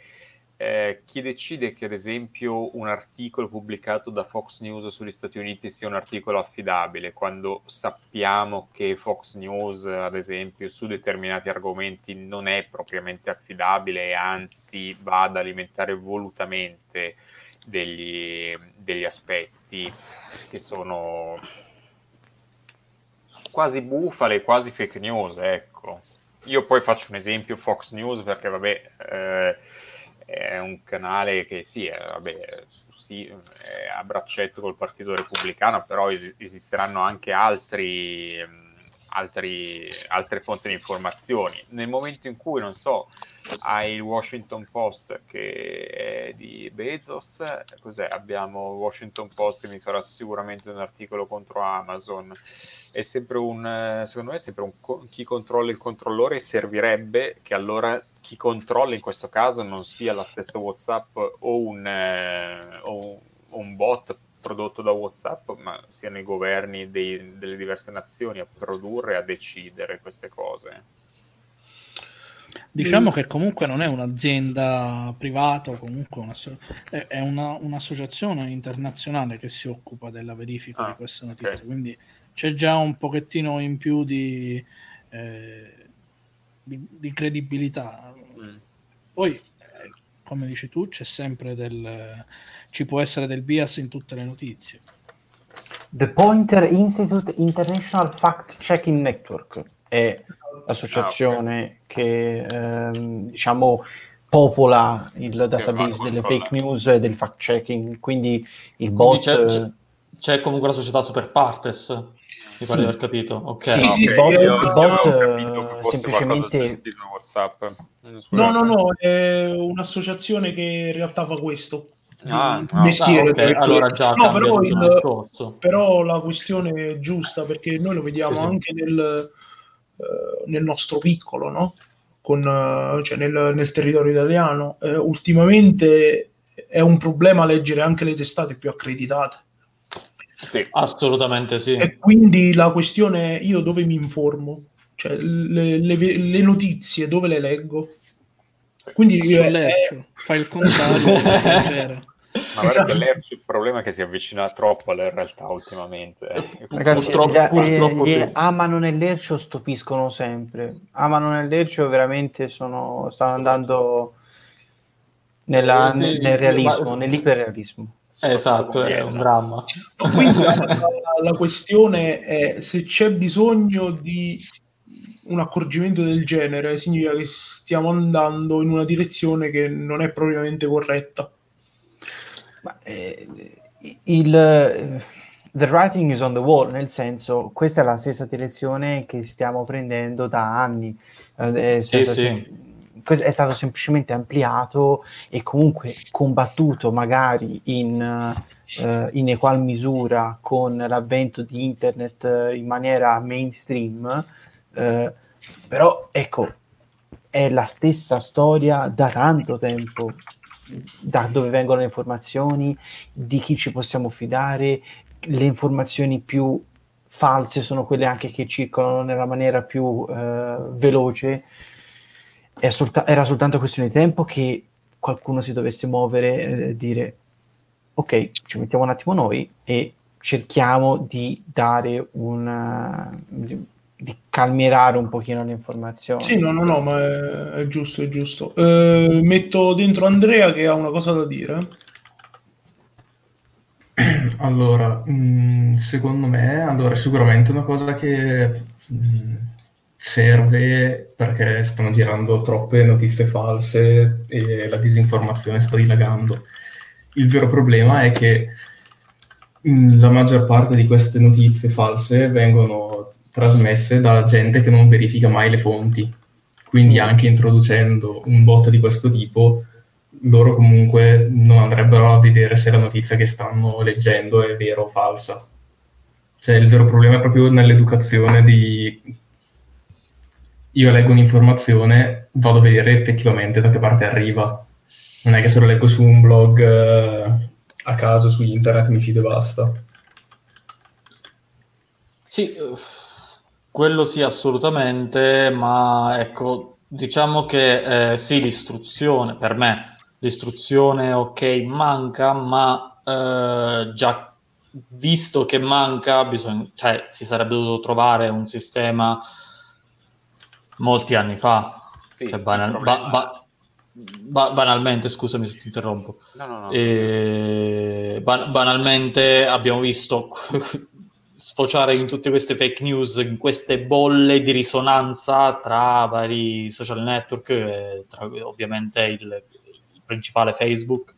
eh, chi decide che ad esempio un articolo pubblicato da Fox News sugli Stati Uniti sia un articolo affidabile, quando sappiamo che Fox News, ad esempio, su determinati argomenti non è propriamente affidabile e anzi va ad alimentare volutamente degli, degli aspetti che sono quasi bufale, quasi fake news, ecco. Io poi faccio un esempio Fox News perché, vabbè, eh, è un canale che sì, è, vabbè, sì, è a braccetto col Partito Repubblicano, però es- esisteranno anche altri, altri, altre fonti di informazioni. Nel momento in cui, non so, hai il Washington Post che è di Bezos, cos'è? Abbiamo il Washington Post che mi farà sicuramente un articolo contro Amazon. È sempre un, secondo me, è sempre un chi controlla il controllore servirebbe che allora chi controlla in questo caso non sia la stessa WhatsApp o un, eh, o un bot prodotto da WhatsApp, ma siano i governi dei, delle diverse nazioni a produrre e a decidere queste cose.
Diciamo che comunque non è un'azienda privata, comunque una, è una, un'associazione internazionale che si occupa della verifica ah, di queste notizie, okay. quindi c'è già un pochettino in più di, eh, di, di credibilità. Mm. Poi, eh, come dici tu, c'è sempre del... ci può essere del bias in tutte le notizie.
The Pointer Institute International Fact Checking Network è l'associazione ah, okay. che ehm, diciamo popola il database delle fake news e del fact checking quindi il bot
c'è, c'è, c'è, comunque la società super partes mi sì. pare di aver capito ok,
sì, okay. sì, il bot, io, bot eh, semplicemente
no no no è un'associazione che in realtà fa questo
Ah, no, mestiere. Ah, okay. Allora già
no, però, il, però, la questione è giusta perché noi lo vediamo sì, anche nel, eh, nel nostro piccolo, no? Con, eh, cioè nel, nel, territorio italiano. Eh, ultimamente è un problema leggere anche le testate più accreditate.
Sì, assolutamente sì.
E quindi la questione è io dove mi informo? Cioè, le, le, le notizie dove le leggo?
Quindi Sull'ercio, è... fai il contrario.
Ma esatto. che il problema è che si avvicina troppo alla realtà ultimamente.
Eh. Ragazzi, purtroppo, gli, purtroppo gli, sì. amano nell'ercio stupiscono sempre. Amano nell'ercio veramente sono, stanno andando nella, eh, sì, nel realismo, ma... nell'iperrealismo.
Esatto, è un dramma.
Quindi la, la, la questione è se c'è bisogno di un accorgimento del genere, significa che stiamo andando in una direzione che non è propriamente corretta.
Ma, eh, il, eh, the writing is on the wall, nel senso, questa è la stessa direzione che stiamo prendendo da anni. Eh, sì, sì. È stato semplicemente ampliato e comunque combattuto magari in, uh, in equal misura con l'avvento di internet uh, in maniera mainstream, uh, però ecco, è la stessa storia da tanto tempo da dove vengono le informazioni, di chi ci possiamo fidare, le informazioni più false sono quelle anche che circolano nella maniera più eh, veloce. Solta- era soltanto questione di tempo che qualcuno si dovesse muovere e eh, dire ok, ci mettiamo un attimo noi e cerchiamo di dare una di calmierare un pochino le informazioni.
Sì, no, no, no, ma è, è giusto, è giusto. Eh, metto dentro Andrea che ha una cosa da dire.
Allora, mh, mm, secondo me, allora, sicuramente una cosa che mh, mm, serve perché stanno girando troppe notizie false e la disinformazione sta dilagando. Il vero problema è che mh, la maggior parte di queste notizie false vengono trasmesse da gente che non verifica mai le fonti. Quindi anche introducendo un bot di questo tipo, loro comunque non andrebbero a vedere se la notizia che stanno leggendo è vera o falsa. Cioè il vero problema è proprio nell'educazione di... Io leggo un'informazione, vado a vedere effettivamente da che parte arriva. Non è che se lo leggo su un blog eh, a caso su internet mi fido e basta.
Sì, quello sì, assolutamente, ma ecco, diciamo che eh, sì, l'istruzione, per me, l'istruzione ok manca, ma eh, già visto che manca, bisogna, cioè, si sarebbe dovuto trovare un sistema molti anni fa.
Sì,
Cioè, banal- ba- ba- ba- banalmente, scusami se ti interrompo.
No, no, no.
E ban- banalmente abbiamo visto sfociare in tutte queste fake news, in queste bolle di risonanza tra vari social network, e tra ovviamente il, il principale Facebook,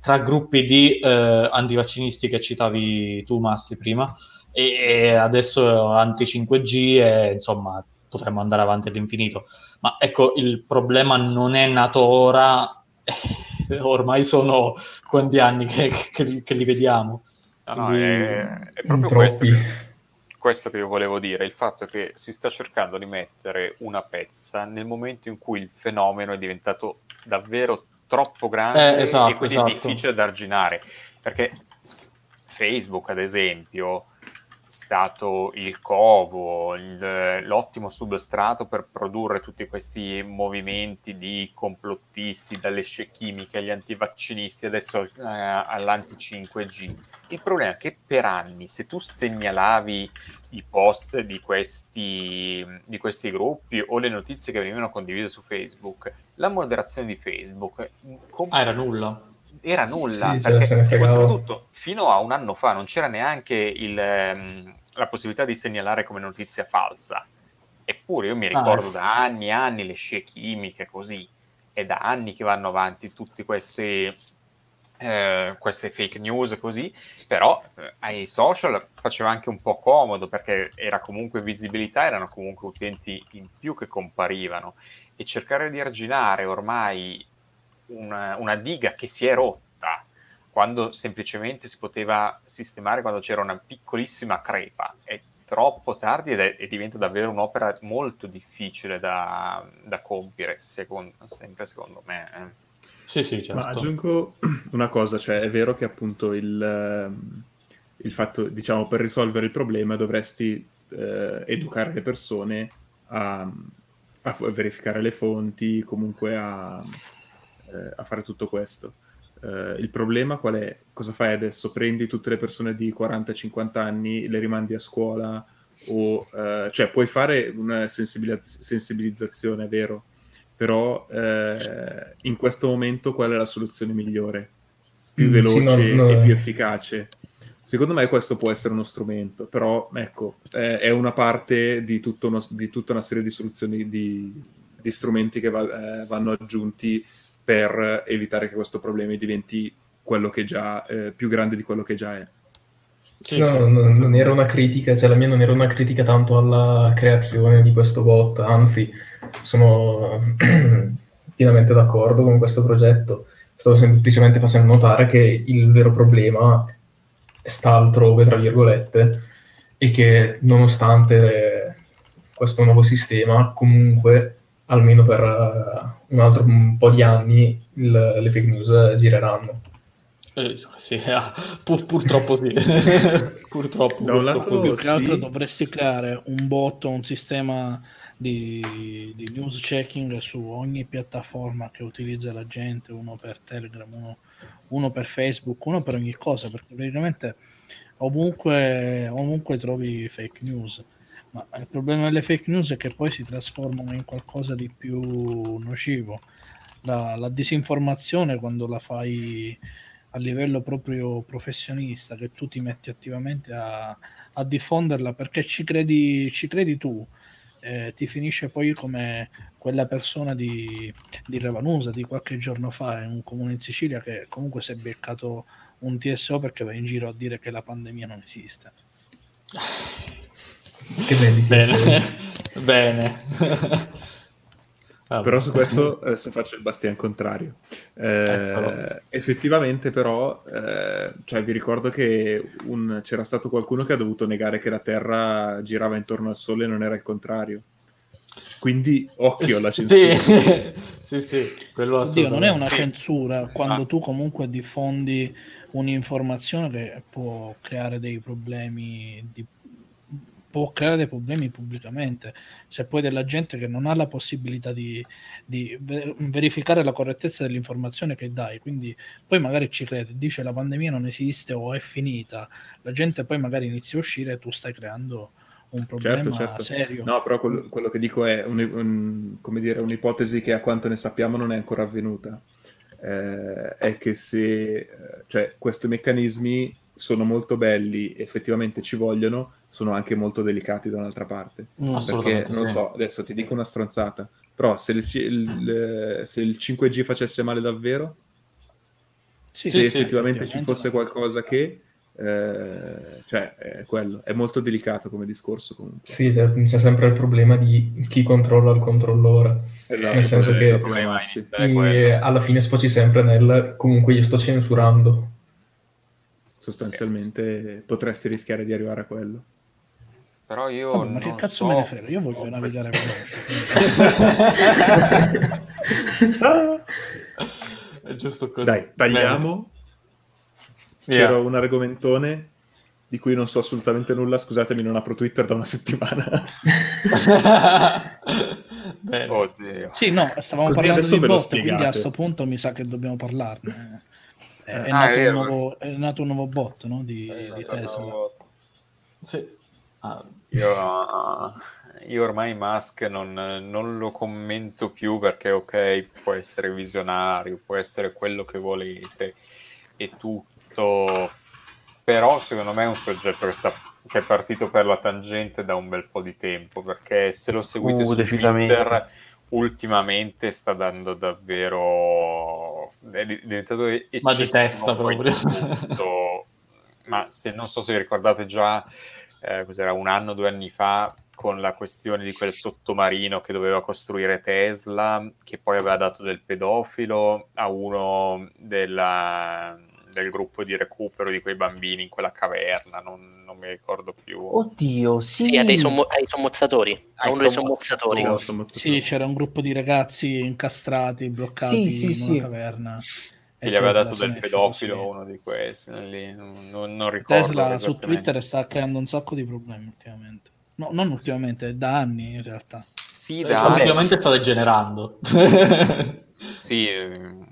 tra gruppi di eh, antivaccinisti che citavi tu, Massi, prima, e, adesso anti-5G e insomma potremmo andare avanti all'infinito. Ma ecco, il problema non è nato ora, ormai sono quanti anni che, che- che li vediamo.
No, no,
Quindi-
è, è proprio questo che, questo che io volevo dire, il fatto che si sta cercando di mettere una pezza nel momento in cui il fenomeno è diventato davvero troppo grande
Eh, esatto,
e quindi
esatto.
difficile da arginare. Perché Facebook, ad esempio, stato il covo, il- l'ottimo substrato per produrre tutti questi movimenti di complottisti, dalle scie chimiche agli antivaccinisti, adesso eh, all'anti-5G. Il problema è che per anni, se tu segnalavi i post di questi, di questi gruppi o le notizie che venivano condivise su Facebook, la moderazione di Facebook com-
Ah, era nulla.
Era nulla
Sì,
perché
fregava.
oltretutto fino a un anno fa non c'era neanche il, ehm, la possibilità di segnalare come notizia falsa. Eppure io mi ricordo
Ah.
da anni e anni le scie chimiche così, è da anni che vanno avanti tutte queste, eh, queste fake news così, però eh, ai social faceva anche un po' comodo perché era comunque visibilità, erano comunque utenti in più che comparivano e cercare di arginare ormai una, una diga che si è rotta quando semplicemente si poteva sistemare quando c'era una piccolissima crepa è troppo tardi ed è, e diventa davvero un'opera molto difficile da, da compiere secondo, sempre secondo me eh.
Sì, sì, certo.
Ma aggiungo una cosa, cioè è vero che appunto il, ehm, il fatto, diciamo, per risolvere il problema dovresti eh, educare le persone a, a verificare le fonti, comunque a, eh, a fare tutto questo. Eh, il problema qual è? Cosa fai adesso? Prendi tutte le persone di 40-50 anni, le rimandi a scuola o... eh, cioè puoi fare una sensibilizz- sensibilizzazione, è vero, però eh, in questo momento qual è la soluzione migliore? Più
Mm,
veloce
sì, no, no.
e più efficace? Secondo me questo può essere uno strumento, però ecco, eh, è una parte di, tutto uno- di tutta una serie di soluzioni, di, di strumenti che va- eh, vanno aggiunti per evitare che questo problema diventi quello che già, eh, più grande di quello che già è.
Sì,
No,
sì.
no, non era una critica, cioè la mia non era una critica tanto alla creazione di questo bot, anzi sono pienamente d'accordo con questo progetto. Stavo semplicemente facendo notare che il vero problema sta altrove, tra virgolette, e che nonostante questo nuovo sistema, comunque, almeno per eh, un altro un po' di anni, il- le fake news gireranno.
Eh, sì, ah, pur- purtroppo sì. purtroppo,
Da un
purtroppo
lato-
sì.
Più che altro dovresti creare un bot, un sistema di, di news checking su ogni piattaforma che utilizza la gente, uno per Telegram, uno, uno per Facebook, uno per ogni cosa, perché praticamente ovunque, ovunque trovi fake news. Ma il problema delle fake news è che poi si trasformano in qualcosa di più nocivo. La, la disinformazione quando la fai a livello proprio professionista, che tu ti metti attivamente a, a diffonderla perché ci credi, ci credi tu eh, ti finisce poi come quella persona di, di Ravanusa di qualche giorno fa in un comune in Sicilia che comunque si è beccato un TSO perché va in giro a dire che la pandemia non esiste.
Che vedi?
Bene, bene. Vabbè.
Però su questo adesso faccio il bastian contrario. Eh, effettivamente, però, eh, cioè, vi ricordo che un- c'era stato qualcuno che ha dovuto negare che la Terra girava intorno al Sole e non era il contrario. Quindi, occhio alla censura.
Sì, sì, sì, quello
Oddio, non è una censura quando
Ah.
tu comunque diffondi un'informazione che può creare dei problemi di- può creare dei problemi pubblicamente se poi della gente che non ha la possibilità di, di ve- verificare la correttezza dell'informazione che dai quindi poi magari ci crede dice la pandemia non esiste o è finita la gente poi magari inizia a uscire e tu stai creando un problema
Certo, certo.
serio
No, però quello, quello che dico è un- un- come dire, un'ipotesi che a quanto ne sappiamo non è ancora avvenuta. Eh, è che se eh, cioè, questi meccanismi sono molto belli, effettivamente ci vogliono, sono anche molto delicati da un'altra parte.
Mm.
Perché
Assolutamente
non lo
sì.
so, adesso ti dico una stronzata, però se il, il- se il 5G facesse male davvero,
Sì,
se
sì,
effettivamente ci fosse qualcosa che, eh, cioè, è quello, è molto delicato come discorso comunque.
Sì, c'è sempre il problema di chi controlla il controllore.
Esatto,
Nel senso che-
Massi.
Alla fine sfoci sempre nel comunque io sto censurando.
sostanzialmente potresti rischiare di arrivare a quello.
Però io
Vabbè, ma che cazzo
so-
me ne frega? Io voglio
ho
navigare
questo-
veloce.
È giusto così.
Dai, tagliamo.
Via.
C'era un argomentone di cui non so assolutamente nulla, scusatemi, non apro Twitter da una settimana.
Bene.
Oddio.
Sì, no, stavamo
Così
parlando di bot, quindi a questo punto mi sa che dobbiamo parlarne. È, è
Ah,
nato,
è
un nuovo, è nato un nuovo bot no? di,
Eh,
di Tesla.
Sì. Ah,
Io, io ormai Musk non, non lo commento più perché ok, può essere visionario, può essere quello che volete e tutto, però secondo me è un soggetto che, sta, che è partito per la tangente da un bel po' di tempo perché se lo seguite
Uh,
su. Twitter ultimamente sta dando davvero è diventato
Ma di testa
eccessivo
proprio.
tutto. Ma se non so se vi ricordate già eh, cos'era un anno due anni fa con la questione di quel sottomarino che doveva costruire Tesla che poi aveva dato del pedofilo a uno della- del gruppo di recupero di quei bambini in quella caverna non, non mi ricordo più
Oddio, sì.
Sì, a dei, sommo- ai sommozzatori. A
Ai
uno dei
sommozzatori.
Sì, c'era un gruppo di ragazzi incastrati, bloccati
Sì, sì,
in
sì.
una caverna.
E gli aveva dato del pedofilo
così.
uno di questi lì, non, non- non ricordo
Tesla su. Twitter sta creando un sacco di problemi ultimamente. No, non ultimamente, da anni in realtà.
sì,
Eh,
da
ultimamente sta degenerando.
Sì, ehm,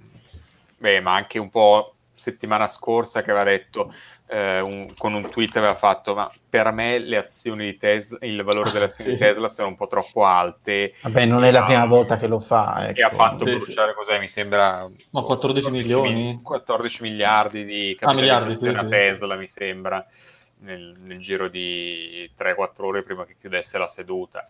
beh, ma anche un po' settimana scorsa che aveva detto eh, un- con un tweet aveva fatto ma per me le azioni di Tesla, il valore delle azioni
Sì.
di Tesla sono un po' troppo alte
Vabbè, non è la
Ah,
prima volta che lo fa.
e ha
ecco.
fatto
Sì,
bruciare cos'è, mi sembra
Ma 14 milioni?
14 miliardi di
Ah, miliardi,
capitalizzazione
sì,
a
sì.
Tesla mi sembra nel, nel giro di 3-4 ore prima che chiudesse la seduta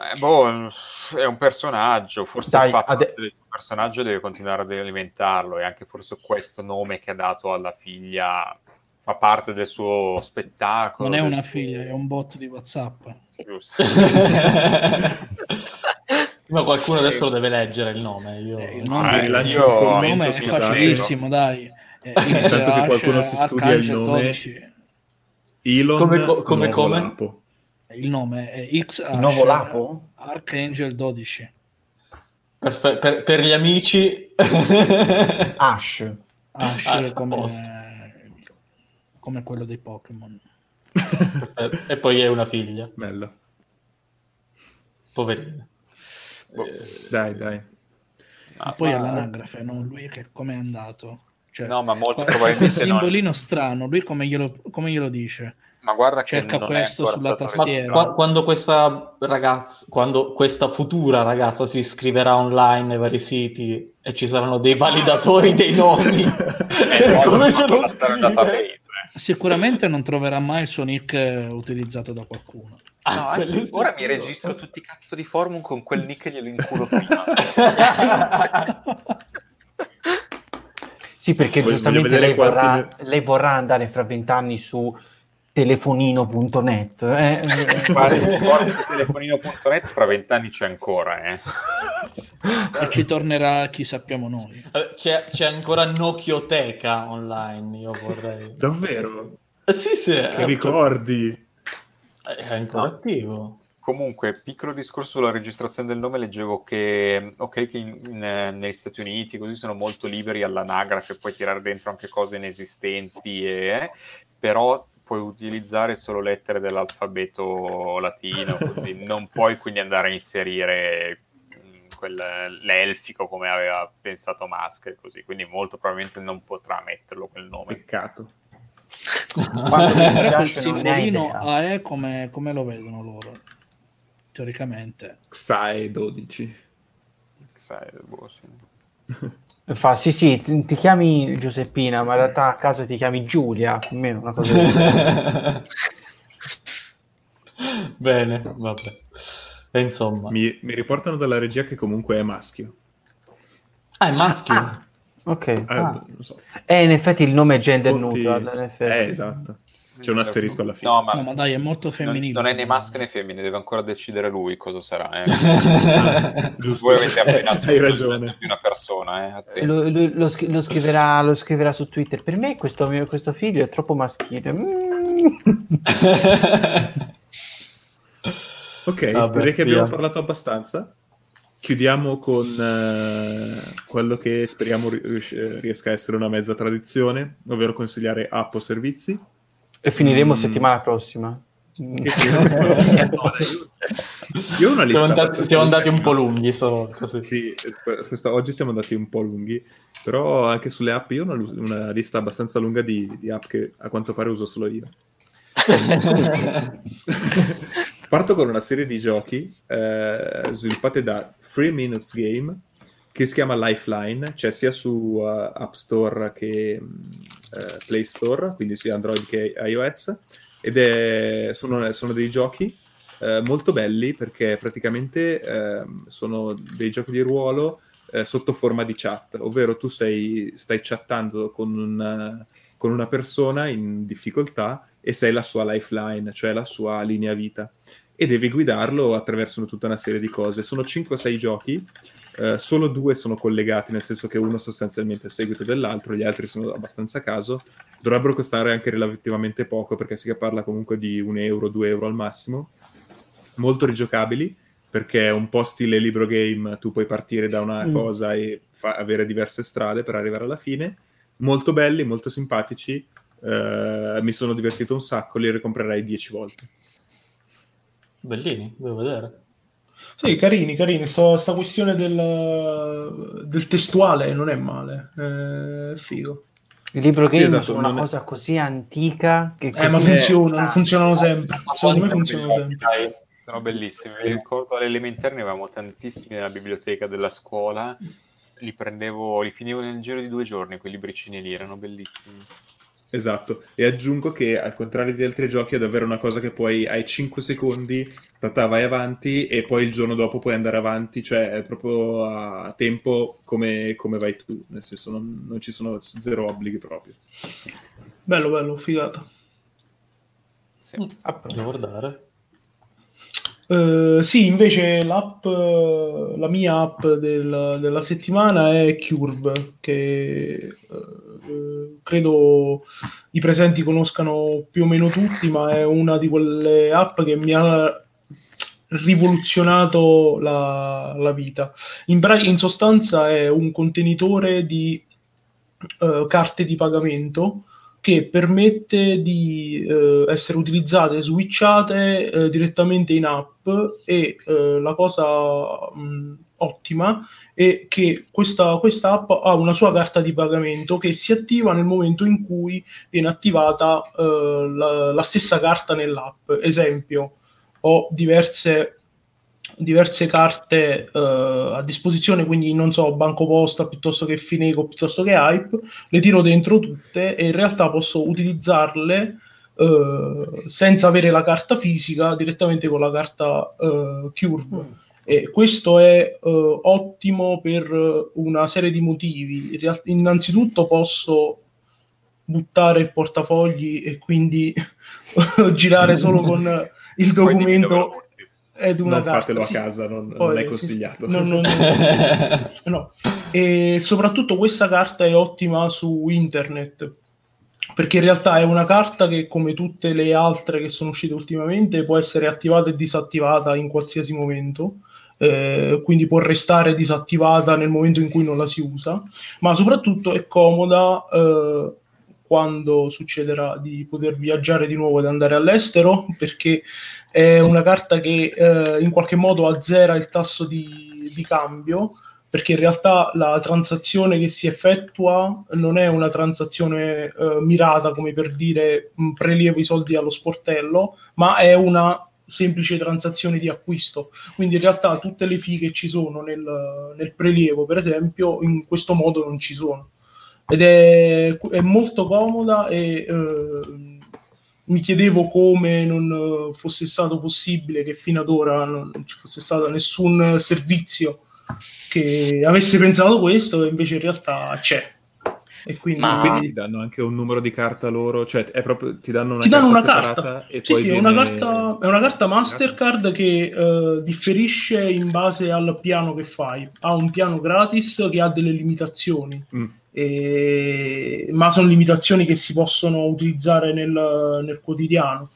Eh, boh, è un personaggio, forse
Dai,
il fatto
ade-
del personaggio deve continuare ad alimentarlo e anche forse questo nome che ha dato alla figlia fa parte del suo spettacolo.
Non è una
suo-
figlia, è un bot di WhatsApp.
Giusto.
Ma qualcuno adesso lo deve leggere il nome. Io...
Eh, il
No,
nome,
eh, io-
un
il nome è facilissimo, dai. Eh,
Sento che qualcuno si studia il nome.
12.
Elon
Come co- come- come?
Il nome è X
Il nuovo lapo?
Archangel 12.
Perfe- per, per gli amici...
Ash.
Ash
Ash,
come, come quello dei Pokémon.
e poi è una figlia,
Bello.
poverina.
Boh.
Eh,
Dai, dai.
Ma-
Poi
ma-
all'anagrafe, no? Lui che come è andato? Cioè,
No, ma molto probabilmente non-
simbolino strano, lui come glielo, come glielo dice?
Ma guarda che
Cerca questo sulla tastiera.
qua- quando questa ragazza, quando questa futura ragazza si iscriverà online nei vari siti e ci saranno dei validatori dei nomi,
Eh,
come ce lo scrive?
eh.
Sicuramente non troverà mai il suo nick eh, utilizzato da qualcuno.
Ah,
No, ora mi registro tutti i cazzo di forum con quel nick e glielo inculo prima.
Sì, perché
Voglio-
giustamente lei vorrà,
quanti
lei vorrà andare fra vent'anni su telefonino.net. Eh?
Telefonino.net fra vent'anni c'è ancora, eh.
E ci tornerà chi sappiamo noi.
Eh, C'è, c'è ancora Nokioteca online, io vorrei.
Davvero?
Eh, sì, sì,
Che
è,
ricordi?
è ancora attivo.
Comunque, piccolo discorso sulla registrazione del nome, leggevo che, ok, che in- in, eh, negli Stati Uniti così sono molto liberi all'anagrafe, puoi tirare dentro anche cose inesistenti, e, però puoi utilizzare solo lettere dell'alfabeto latino, così non puoi quindi andare a inserire mh, quel- l'elfico come aveva pensato Musk così, quindi molto probabilmente non potrà metterlo quel nome.
Peccato.
Però
hai
simbolino. AE come, come lo vedono loro? Teoricamente.
Sai 12.
Sai, boh, sì.
Fa, sì, sì, ti, ti chiami Giuseppina, ma in realtà a casa ti chiami Giulia, almeno una cosa del.
Bene, vabbè. E insomma.
Mi, mi riportano dalla regia che comunque è maschio.
Ah, è maschio.
Ah, ok.
Eh,
Ah.
non so.
Eh, in effetti il nome è gender
Fonti-
neutral. in effetti.
Eh, esatto. C'è un asterisco alla fine.
No, ma,
No, ma dai, è molto
non,
femminile.
non è né maschio né femmine, deve ancora decidere lui cosa sarà. Eh.
Giusto.
Voi avete appena
Hai ragione.
di una persona, eh.
Lo, lo- lo scri- lo scriverà, lo scriverà su Twitter. Per me questo, mio- questo figlio è troppo maschile. Mm.
Ok,
Vabbè,
direi che
via.
abbiamo parlato abbastanza. Chiudiamo con eh, quello che speriamo ri- rius- eh, riesca a essere una mezza tradizione, ovvero consigliare app o servizi.
E finiremo
Mm.
settimana prossima.
Io ho una lista
Siamo andati, siamo andati un po' lunghi stavolta, sì.
Sì, questa- oggi siamo andati un po' lunghi, però anche sulle app io ho una, una lista abbastanza lunga di, di app che a quanto pare uso solo io. Parto con una serie di giochi eh, sviluppate da Free Minutes Game che si chiama Lifeline, cioè sia su eh, App Store che eh, Play Store, quindi sia Android che iOS, ed è- sono, sono dei giochi eh, molto belli perché praticamente ehm, sono dei giochi di ruolo sotto forma di chat, ovvero tu sei, stai chattando con, un, con una persona in difficoltà e sei la sua lifeline, cioè la sua linea vita, e devi guidarlo attraverso tutta una serie di cose. Sono 5-6 giochi, eh, solo due sono collegati, nel senso che uno sostanzialmente è a seguito dell'altro, gli altri sono abbastanza a caso. Dovrebbero costare anche relativamente poco, perché si parla comunque di un euro, due euro al massimo. Molto rigiocabili, perché è un po' stile libro game, tu puoi partire da una
Mm.
cosa e fa- avere diverse strade per arrivare alla fine. Molto belli, molto simpatici, eh, mi sono divertito un sacco, li ricomprerei 10 volte.
Bellini, devo vedere.
Sì, carini, carini. Sto- sta questione del, del testuale non è male. Eh, È figo.
Il libro
Sì,
game
esatto,
sono una
non è-
cosa così antica che
Eh, ma
così-
funzionano,
Ah.
funzionano sempre. Secondo me funzionano sempre.
Sono bellissimi, mi ricordo alle elementari ne avevamo tantissimi nella biblioteca della scuola, li prendevo, li finivo nel giro di due giorni, quei libricini lì, erano bellissimi.
Esatto, e aggiungo che al contrario di altri giochi è davvero una cosa che puoi, hai 5 secondi, tata, vai avanti e poi il giorno dopo puoi andare avanti, cioè è proprio a tempo come, come vai tu, nel senso non, non ci sono zero obblighi proprio.
Bello, bello, figata.
Sì.
Devo guardare.
Eh, sì, invece l'app, la mia app del- della settimana è Curve, che eh, credo i presenti conoscano più o meno tutti, ma è una di quelle app che mi ha rivoluzionato la, la vita. In, pra- in sostanza è un contenitore di eh, carte di pagamento che permette di eh, essere utilizzate, switchate eh, direttamente in app e eh, la cosa mh, ottima è che questa, questa app ha una sua carta di pagamento che si attiva nel momento in cui viene attivata eh, la, la stessa carta nell'app. Esempio, ho diverse diverse carte eh, a disposizione, quindi non so, Banco Posta piuttosto che Fineco piuttosto che Hype, le tiro dentro tutte e in realtà posso utilizzarle eh, senza avere la carta fisica, direttamente con la carta eh, Curve.
Mm.
E questo è eh, ottimo per una serie di motivi. In real- innanzitutto posso buttare il portafogli e quindi girare solo con il documento
non fatelo
Sì.
a casa, non,
Poi,
non è
sì,
consigliato.
sì. No, no, no. No. E soprattutto questa carta è ottima su internet perché in realtà è una carta che come tutte le altre che sono uscite ultimamente può essere attivata e disattivata in qualsiasi momento eh, quindi può restare disattivata nel momento in cui non la si usa ma soprattutto è comoda eh, quando succederà di poter viaggiare di nuovo ed andare all'estero perché è una carta che eh, in qualche modo azzera il tasso di, di cambio perché in realtà la transazione che si effettua non è una transazione eh, mirata come per dire mh, prelievo i soldi allo sportello, ma è una semplice transazione di acquisto. Quindi in realtà tutte le fee che ci sono nel, nel prelievo, per esempio, in questo modo non ci sono. Ed è, è molto comoda e eh, mi chiedevo come non eh, fosse stato possibile che fino ad ora non ci fosse stato nessun servizio che avesse pensato questo e invece in realtà c'è. E quindi,
Ma-
Quindi ti danno anche un numero di carta loro, cioè è proprio, ti danno una
ti danno
carta
una carta.
e
Sì,
poi
sì, è,
viene...
una carta, è una carta Mastercard che eh, differisce in base al piano che fai. Ha un piano gratis che ha delle limitazioni,
Mm.
E- ma sono limitazioni che si possono utilizzare nel, nel quotidiano.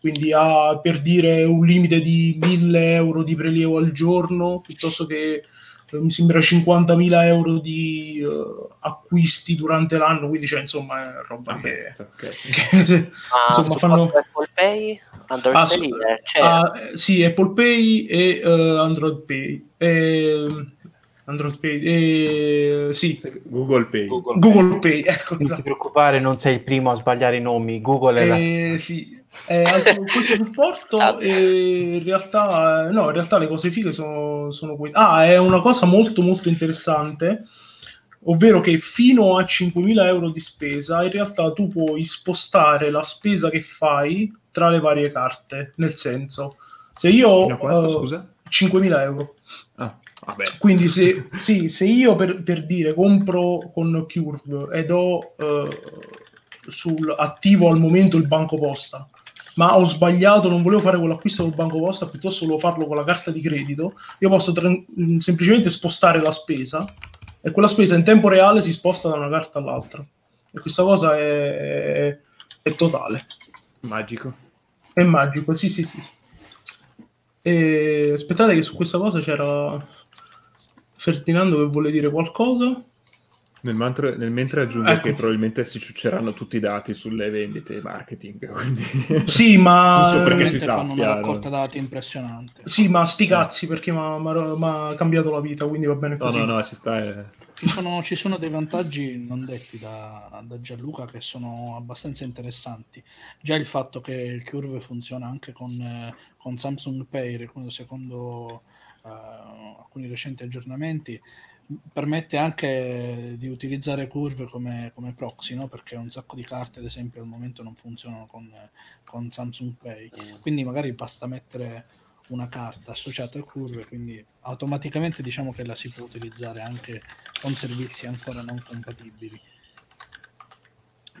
Quindi ha per dire un limite di 1000 euro di prelievo al giorno piuttosto che eh, mi sembra 50.000 euro di eh, acquisti durante l'anno. Quindi, c'è insomma, è roba
Vabbè,
che,
ok.
che-
Ma
insomma, fanno-
Apple Pay, Android
Ah,
Pay,
su-. Ah, sì, Apple Pay e eh, Android Pay. Ehm, Android Pay, eh, sì,
Google Pay.
Google
Google Pay, ecco,
Non ti
esatto.
preoccupare, non sei il primo a sbagliare i nomi. Google è la...
Eh, sì, eh, questo supporto
Scusate.
eh, in realtà, no, in realtà le cose fighe sono, sono quelle. Ah, è una cosa molto molto interessante, ovvero che fino a 5.000 euro di spesa in realtà tu puoi spostare la spesa che fai tra le varie carte, nel senso, se io...
Fino a quanto,
eh,
scusa?
5.000 euro.
Ah.
Quindi se, sì, se io per, per dire compro con Curve ed ho eh, sul attivo al momento il banco posta, ma ho sbagliato, non volevo fare quell'acquisto col banco posta, piuttosto volevo farlo con la carta di credito, io posso tran- mh, semplicemente spostare la spesa e quella spesa in tempo reale si sposta da una carta all'altra. E questa cosa è, è, è totale.
Magico.
È magico, sì, sì, sì. E aspettate che su questa cosa c'era Ferdinando che vuole dire qualcosa.
Nel, mantre- nel mentre aggiungo
Ecco.
che probabilmente si ciucceranno tutti i dati sulle vendite e marketing. Quindi...
Sì, ma
Giusto perché si
fanno
sappia,
una
no?
raccolta dati impressionante.
Sì, ma sti cazzi perché mi ha cambiato la vita, quindi va bene
No,
così.
no, no, ci sta. eh.
Ci sono, ci sono dei vantaggi non detti da, da Gianluca che sono abbastanza interessanti. Già il fatto che il Curve funziona anche con, eh, con Samsung Pay, secondo, eh, alcuni recenti aggiornamenti, permette anche di utilizzare Curve come, come proxy, no? perché un sacco di carte, ad esempio, al momento non funzionano con, con Samsung Pay. Quindi magari basta mettere una carta associata al curve, quindi automaticamente diciamo che la si può utilizzare anche con servizi ancora non compatibili.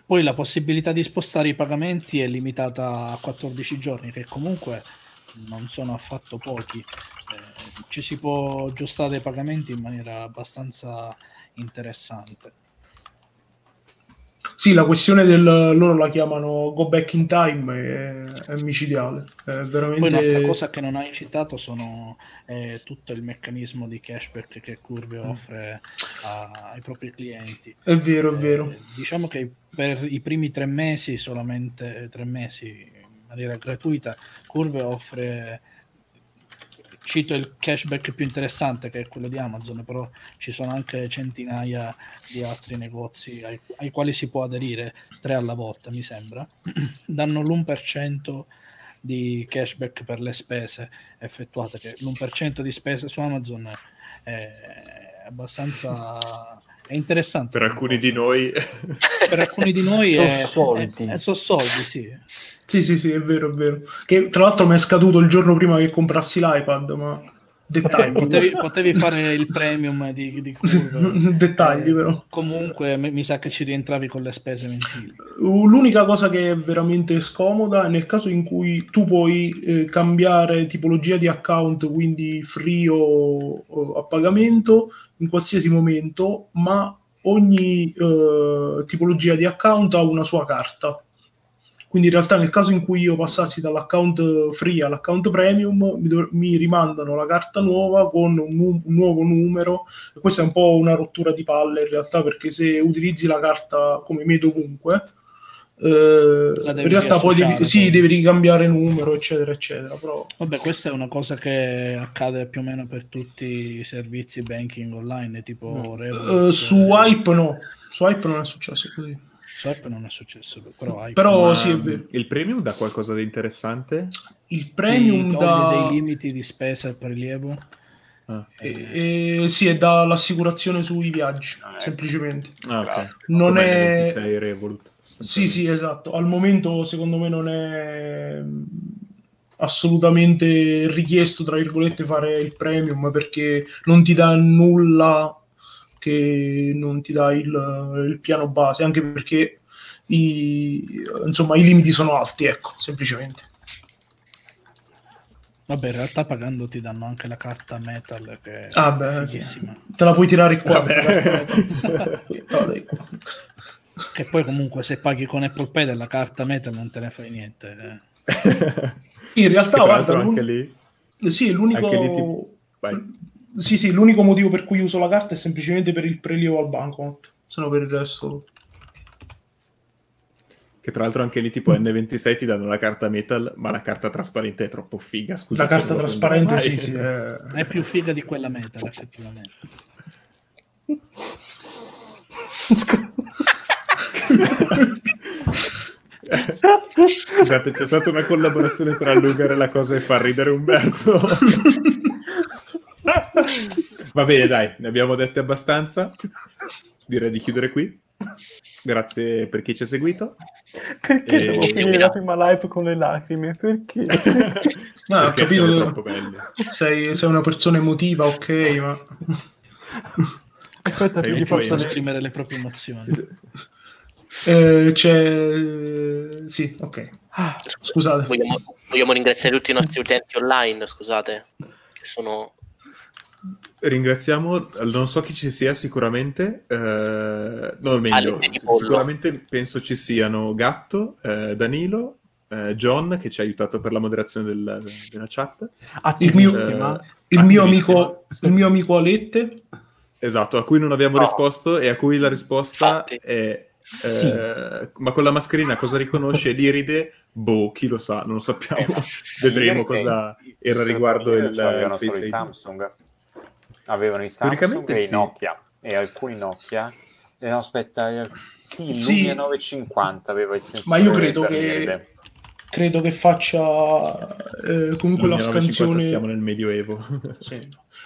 Poi la possibilità di spostare i pagamenti è limitata a 14 giorni, che comunque non sono affatto pochi. Eh, ci si può aggiustare i pagamenti in maniera abbastanza interessante.
Sì, la questione del loro la chiamano go back in time è, è micidiale. È veramente
Poi un'altra cosa che non hai citato sono eh, tutto il meccanismo di cashback che Curve offre a- ai propri clienti.
è vero, è vero.
Eh, diciamo che per i primi tre mesi, solamente tre mesi in maniera gratuita, Curve offre, cito il cashback più interessante che è quello di Amazon, però ci sono anche centinaia di altri negozi ai, ai quali si può aderire, tre alla volta mi sembra, danno l'1% di cashback per le spese effettuate, che l'1% di spese su Amazon è abbastanza È interessante.
Per alcuni di noi...
Per alcuni di noi
Sono
è,
soldi.
è- è- sono soldi, sì.
Sì, sì, sì, è vero, è vero. Che tra l'altro mi è scaduto il giorno prima che comprassi l'iPad, ma dettagli.
Potevi, potevi fare il premium di, di curve.
dettagli
Eh,
però.
Comunque mi, mi sa che ci rientravi con le spese mensili.
L'unica cosa che è veramente scomoda è nel caso in cui tu puoi eh, cambiare tipologia di account, quindi free o, o a pagamento, in qualsiasi momento, ma ogni eh, tipologia di account ha una sua carta. Quindi in realtà nel caso in cui io passassi dall'account free all'account premium mi, dov- mi rimandano la carta nuova con un, nu- un nuovo numero. Questa è un po' una rottura di palle in realtà perché se utilizzi la carta come me dovunque, eh, in realtà poi devi, sì, devi ricambiare numero eccetera eccetera. Però
Vabbè, questa è una cosa che accade più o meno per tutti i servizi banking online, tipo Revolut.
eh, su Hype no, su Hype non è successo così.
Hype non è successo, però Hype
Però sì.
Il premium dà qualcosa di interessante?
Il premium da...
dei limiti di spesa e prelievo.
Ah,
Eh, eh, sì, è dall'assicurazione sui viaggi,
Ah, ecco.
semplicemente.
Ah, ok.
Non
Come
è-
il 26 Revolut.
Sì, sì, esatto. Al momento secondo me non è assolutamente richiesto, tra virgolette, fare il premium perché non ti dà nulla che non ti dà il, il piano base, anche perché i, insomma, i limiti sono alti, ecco, semplicemente.
Vabbè, in realtà pagando ti danno anche la carta metal che
Ah,
è
beh, sì. Te la puoi tirare qua.
Vabbè.
Vabbè.
Che poi comunque se paghi con Apple Pay della carta metal non te ne fai niente. eh.
In realtà, guarda,
anche lì...
sì, l'unico...
anche lì ti- Vai.
Sì, sì, l'unico motivo per cui uso la carta è semplicemente per il prelievo al bancomat, se no per il resto...
Che tra l'altro anche lì tipo N26 ti danno la carta metal, ma la carta trasparente è troppo figa. Scusa,
la carta trasparente, sì, sì. è-
È più figa di quella metal, effettivamente.
Scusate, c'è stata una collaborazione per allungare la cosa e far ridere Umberto. Va bene, dai, ne abbiamo dette abbastanza. Direi di chiudere qui. Grazie per chi ci ha seguito.
Perché
Eh,
devo finire la prima live con le lacrime? Perché?
No, ho
perché
capito
troppo belli.
sei, sei una persona emotiva, ok, ma...
Aspetta,
Sei
che posso.
Esprimere le proprie emozioni.
Eh, c'è... Sì, ok. Scusate.
Vogliamo, vogliamo ringraziare tutti i nostri utenti online, scusate, che sono...
Ringraziamo, non so chi ci sia sicuramente, eh, no, meglio, sicuramente penso ci siano Gatto, eh, Danilo, eh, John che ci ha aiutato per la moderazione del- della chat,
Attivissima.
Il mio,
attivissimo.
amico, il mio amico Alette,
esatto, a cui non abbiamo
No.
risposto e a cui la risposta
Infatti.
è... eh,
Sì.
ma con la mascherina cosa riconosce l'iride? Boh, chi lo sa, non lo sappiamo. Vedremo cosa era riguardo il, il Face.
Samsung avevano i Samsung e i
sì.
Nokia e alcuni Nokia eh, no, aspetta eh, sì, il
Sì.
Lumia 950 aveva il sensore
Ma io credo che- credo che faccia eh, comunque la
1950
scansione...
siamo nel Medioevo.
Sì.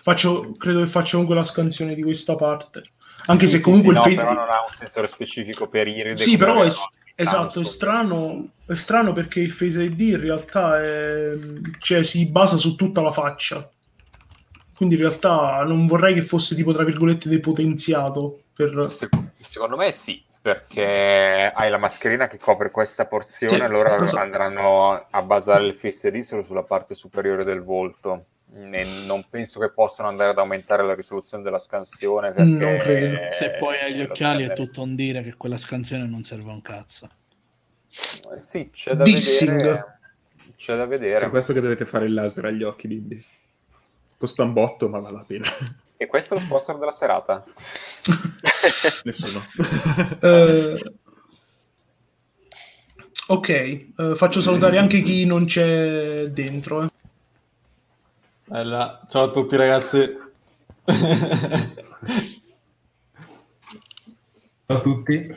Faccio, credo che faccia comunque la scansione di questa parte. Anche
Sì,
se
sì,
comunque
sì,
il
no,
fe-
però non ha un sensore specifico per iride
Sì, però è,
i
esatto, è strano, è strano perché il Face ID in realtà è- cioè, si basa su tutta la faccia. Quindi in realtà non vorrei che fosse tipo tra virgolette depotenziato per...
Se- Secondo me sì, perché hai la mascherina che copre questa porzione,
Sì,
allora
lo so.
andranno a basare il Face ID solo sulla parte superiore del volto. E non penso che possano andare ad aumentare la risoluzione della scansione perché
Non credo.
Se poi hai gli occhiali è tutto un dire che quella scansione non serve a un cazzo.
Eh, Sì, c'è da
Dissing.
vedere. C'è da
Per
vedere.
questo che dovete fare il laser agli occhi, bimbi. Costa un botto, ma vale la pena.
E questo è lo sponsor della serata.
Nessuno.
Eh, ok, eh, faccio salutare anche chi non c'è dentro. eh.
Bella. Ciao a tutti ragazzi.
Ciao a tutti.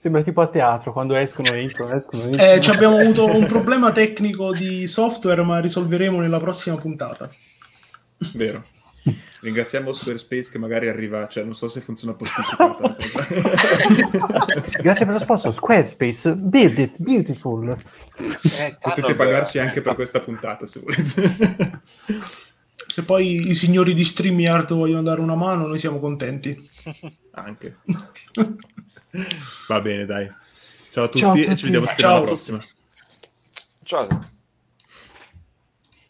Sembra tipo a teatro, quando escono e entrano, escono e entrano.
Eh, ci abbiamo avuto un problema tecnico di software, ma risolveremo nella prossima puntata.
Vero. Ringraziamo Squarespace che magari arriva, cioè non so se funziona posticipata.
Grazie per lo sponsor, Squarespace, build it, beautiful.
Eh,
Potete pagarci
eh,
anche per questa puntata se volete.
Se poi i signori di StreamYard vogliono dare una mano, noi siamo contenti.
anche. Va bene, dai. Ciao a tutti,
Ciao a
e
tutti.
ci vediamo settimana
Ciao a
prossima.
Ciao.